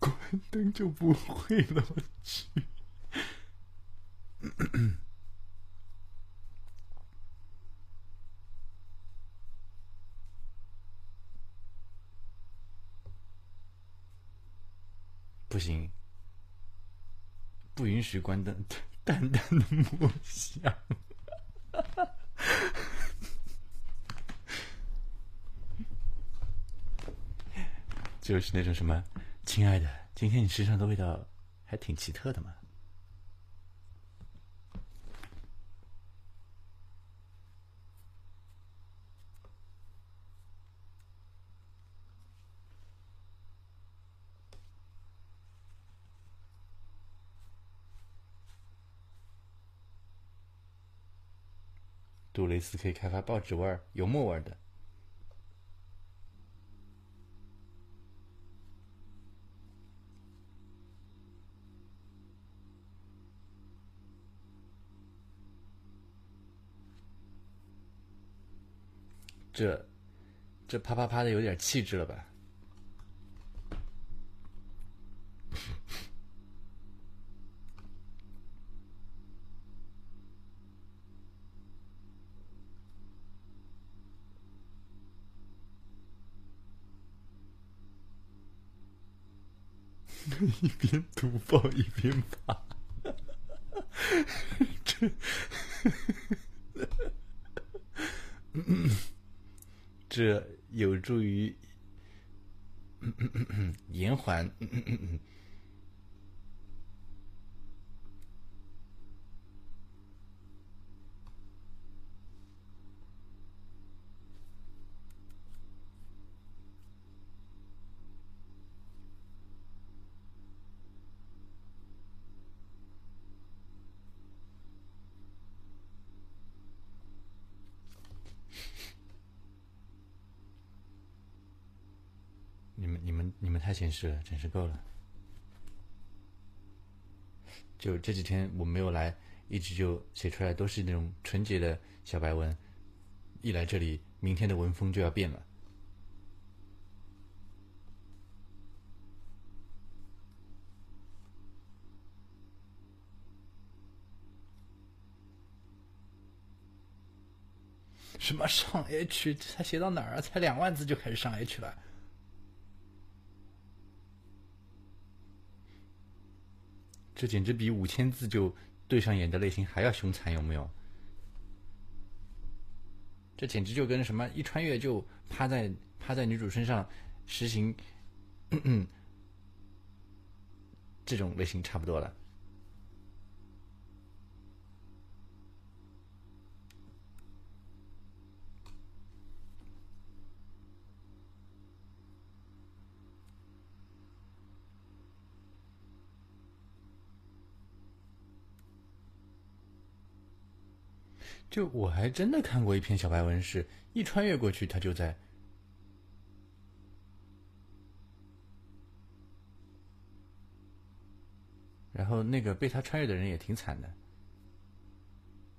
关灯就不会了，我去。不行，不允许关灯，淡淡的墨香。就是那种什么，亲爱的，今天你身上的味道还挺奇特的嘛。杜蕾斯可以开发报纸味儿、油墨味儿的。这这啪啪啪的有点气质了吧？一边读报一边爬，这这有助于 延缓。们、你们太闲适了，真是够了。就这几天我没有来，一直就写出来都是那种纯洁的小白文，一来这里，明天的文风就要变了。什么上 H？才写到哪儿啊？才两万字就开始上 H 了？这简直比五千字就对上眼的类型还要凶残，有没有？这简直就跟什么一穿越就趴在趴在女主身上实行 这种类型差不多了。就我还真的看过一篇小白文，是一穿越过去，他就在。然后那个被他穿越的人也挺惨的，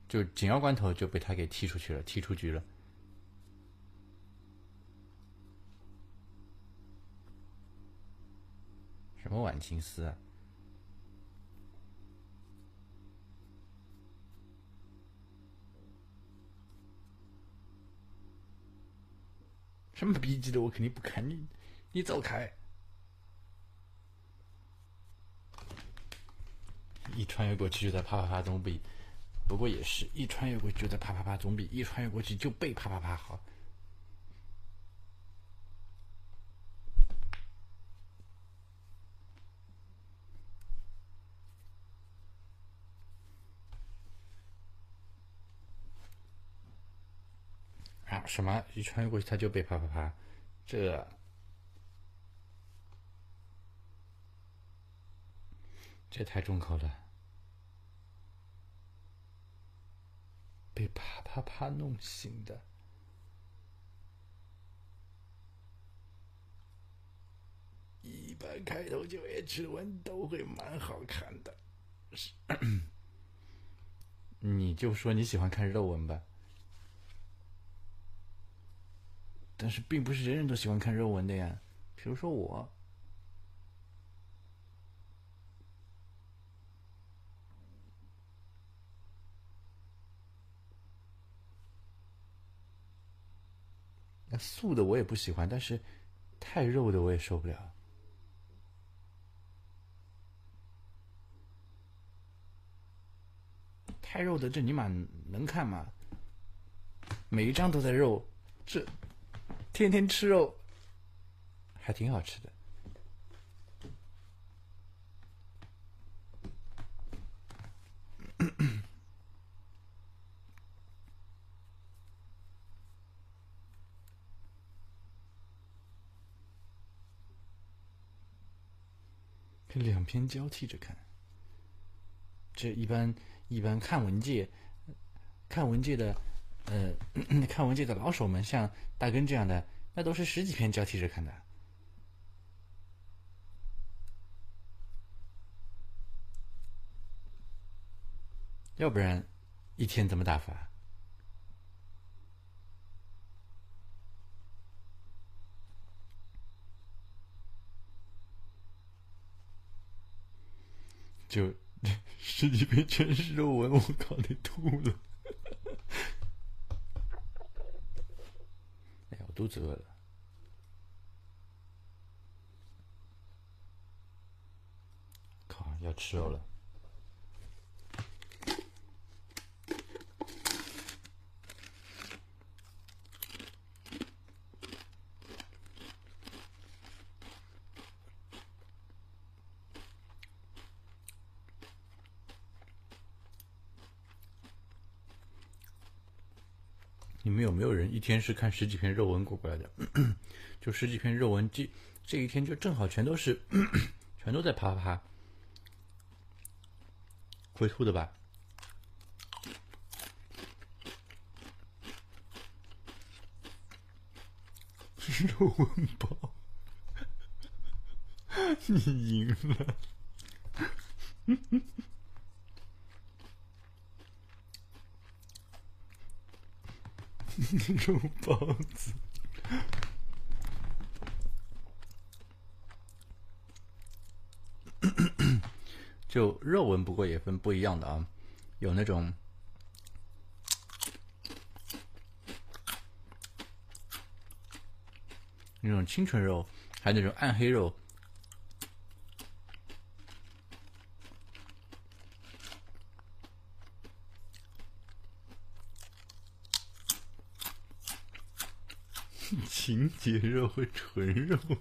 就紧要关头就被他给踢出去了，踢出局了。什么晚晴丝啊？什么逼急的，我肯定不看你，你走开！一穿越过去就在啪啪啪，总比不过也是一穿越过去就在啪啪啪，总比一穿越过去就被啪啪啪好。什么一穿越过去他就被啪啪啪，这这太重口了，被啪啪啪弄醒的。一般开头就 H 文都会蛮好看的，是，你就说你喜欢看肉文吧。但是并不是人人都喜欢看肉文的呀，比如说我。那素的我也不喜欢，但是太肉的我也受不了。太肉的这尼玛能看吗？每一张都在肉，这。天天吃肉，还挺好吃的。两篇交替着看，这一般一般看文界，看文界的。呃，看文件的老手们，像大根这样的，那都是十几篇交替着看的。要不然，一天怎么打发？就 十几篇全是肉文，我靠，得吐了。肚子饿了。靠，要吃肉了。没有人一天是看十几篇肉文过过来的？就十几篇肉文，这这一天就正好全都是，全都在啪啪啪，会吐的吧？肉文包，你赢了。肉包子，就肉纹，不过也分不一样的啊，有那种那种清纯肉，还有那种暗黑肉。凝结肉和纯肉，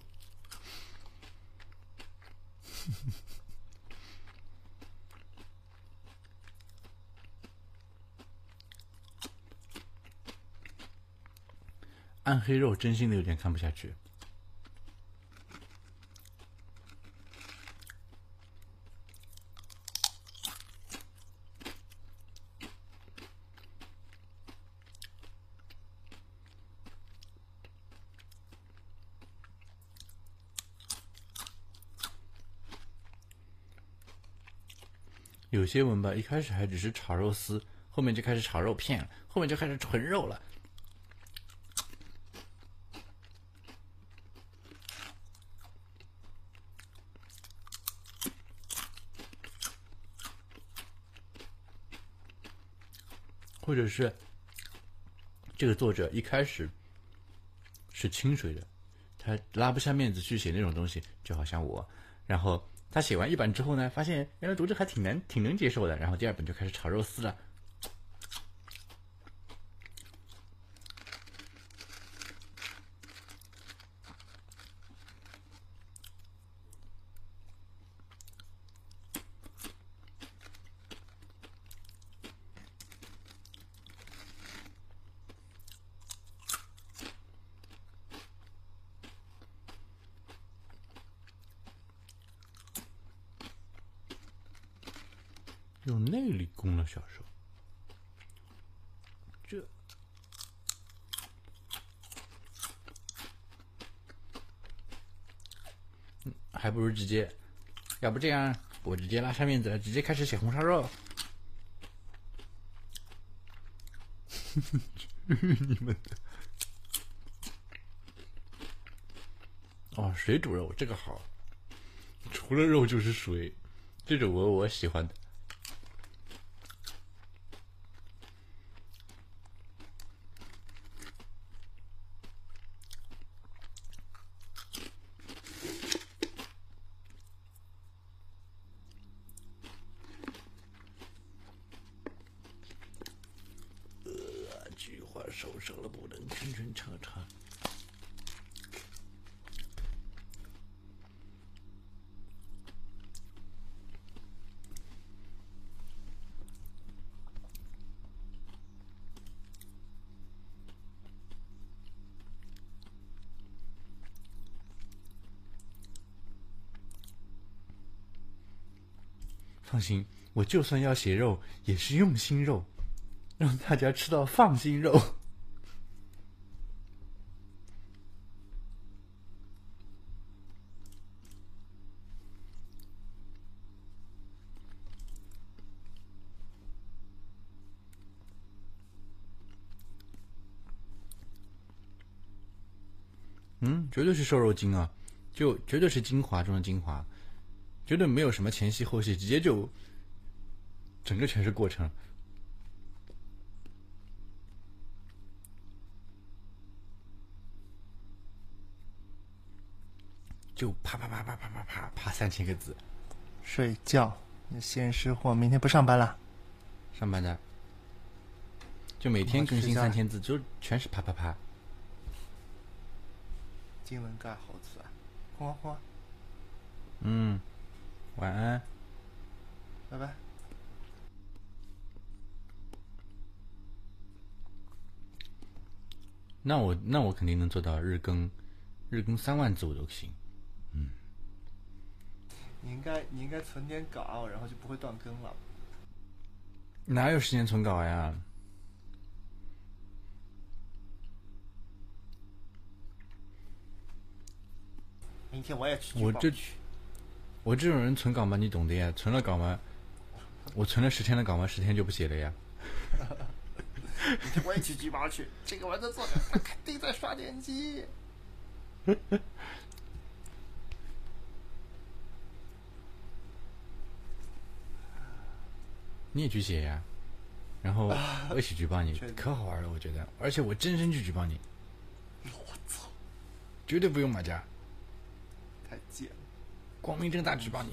暗黑肉真心的有点看不下去。有些文吧，一开始还只是炒肉丝，后面就开始炒肉片，后面就开始纯肉了。或者是这个作者一开始是清水的，他拉不下面子去写那种东西，就好像我，然后。他写完一本之后呢，发现原来读者还挺难、挺能接受的，然后第二本就开始炒肉丝了。有内力功了，小时候。这，还不如直接，要不这样，我直接拉下面子，直接开始写红烧肉。你们，哦，水煮肉这个好，除了肉就是水，这种我我喜欢的。受伤了，不能圈圈叉叉。放心，我就算要写肉，也是用心肉，让大家吃到放心肉。嗯，绝对是瘦肉精啊，就绝对是精华中的精华。绝对没有什么前戏后戏，直接就整个全是过程。就啪啪啪啪啪啪啪啪三千个字，睡觉，你现实货，明天不上班了。上班的，就每天更新三千字，就全是啪啪啪。金文盖好字啊，哗哗，嗯，晚安。拜拜。那我那我肯定能做到日更，日更三万字我都行。嗯你应该你应该存点稿，然后就不会断更了。哪有时间存稿呀？明天我也去我这我这种人存稿嘛，你懂的呀。存了稿嘛，我存了十天的稿嘛，十天就不写了呀。我也去举报去。这个文的作者他肯定在刷点击。你也去写呀，然后我一起举报你，可好玩了，我觉得。而且我真身去举报你，我操，绝对不用马甲，太贱了！光明正大举报你。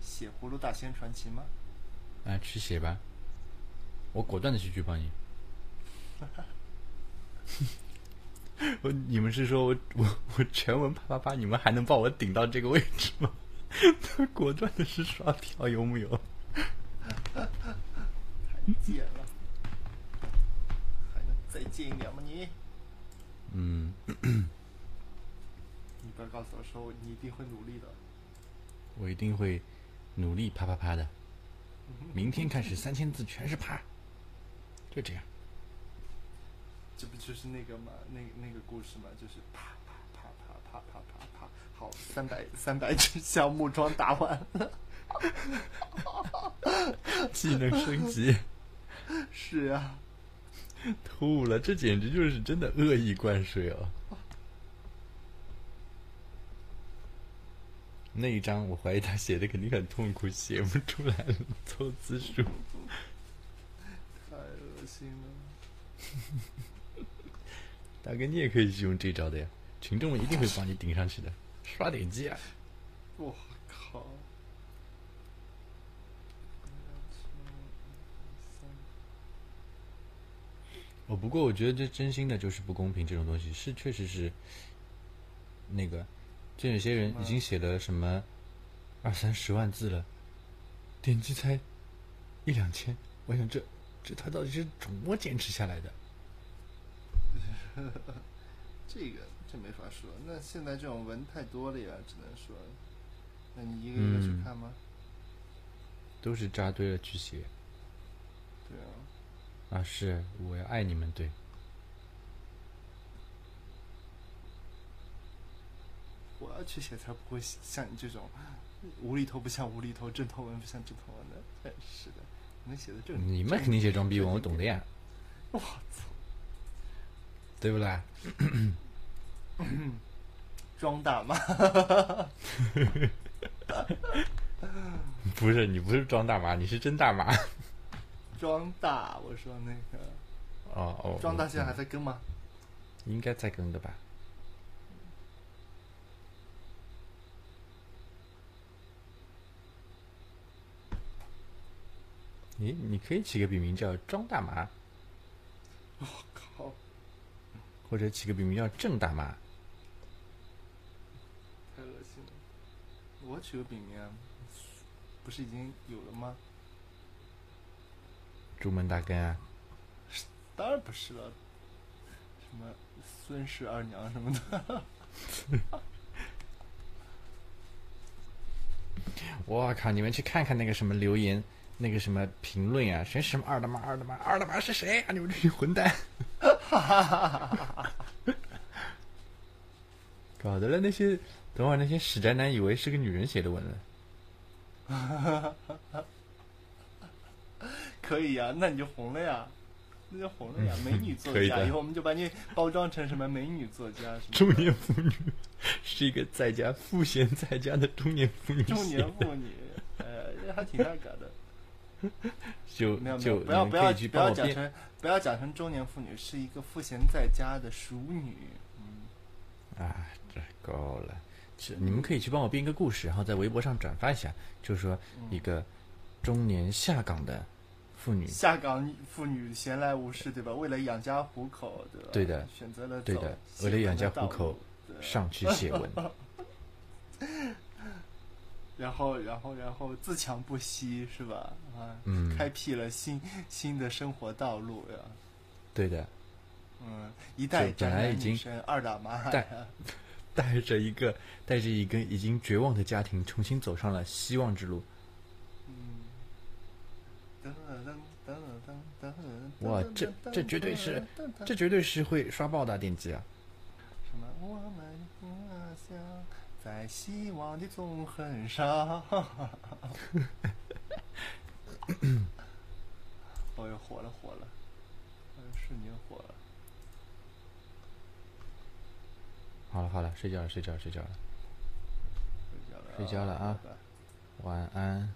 写《葫芦大仙传奇》吗？啊，去写吧，我果断的去举报你。我你们是说我我我全文啪啪啪，你们还能把我顶到这个位置吗？他 果断的是刷票，有木有？太贱了！还能再贱一点吗你？嗯，你不要告诉我说你一定会努力的。我一定会努力啪啪啪的。明天开始三千字全是啪，就这样。这不就是那个吗？那那个故事吗？就是啪啪啪啪啪啪啪啪，好，三百三百只小木桩打完了。技能升级，是啊，吐了，这简直就是真的恶意灌水哦。那一章我怀疑他写的肯定很痛苦，写不出来了，凑字数。太恶心了。大哥，你也可以用这招的呀，群众们一定会帮你顶上去的，刷点击啊！我靠！哦，不过我觉得这真心的就是不公平，这种东西是确实是那个，就有些人已经写了什么二三十万字了，点击才一两千，我想这这他到底是怎么坚持下来的？这个这没法说。那现在这种文太多了呀，只能说，那你一个一个去嗯看吗？都是扎堆了去写对啊，啊！是我要爱你们，对，我要去写才不会像你这种无厘头不像无厘头，正头文不像正头文的。真是的，你们写的正。你们肯定写装逼文，我懂的呀，我操！对不对？装大妈，不是，你不是装大妈，你是真大妈。装大！我说那个哦哦，装大现在嗯还在跟吗？应该在更的吧？你，你可以起个笔名叫“庄大妈我靠！”，或者起个笔名叫“郑大妈太恶心了！我取个笔名啊，不是已经有了吗？”、“朱门大根”啊。当然不是了，什么孙氏二娘什么的。我靠！你们去看看那个什么留言，那个什么评论啊，谁什么二大妈、二大妈、二大妈是谁啊？你们这群混蛋！搞得了那些，等会儿那些死宅男以为是个女人写的文了。可以呀、那你就红了呀。那就红了呀！美女作家，以以后我们就把你包装成什么美女作家什么中年妇女是一个在家赋闲在家的中年妇女中，年妇女，呃，这还挺那个的。就就有，不要不要不要讲成不要讲成中年妇女，是一个赋闲在家的熟女。嗯，啊，这够了。是你们可以去帮我编一个故事，然后在微博上转发一下，就是说一个中年下岗的妇女，下岗妇女闲来无事，对吧？为了养家糊口，对吧？对的选择了对的走为了养家糊口上去写文。然后然后然后自强不息，是吧？啊，嗯开辟了新新的生活道路呀。对的，嗯，一代本来已经二大妈带，带着一个带着一个已经绝望的家庭，重新走上了希望之路。嗯噔噔噔噔噔噔。哇，这这绝对是，这绝对是会刷爆的点击啊！什么？在希望的纵横上。哦 呦，火了火了，哎呦瞬间火了。好了好了，睡觉了睡觉了睡觉了，睡觉了，啊晚安。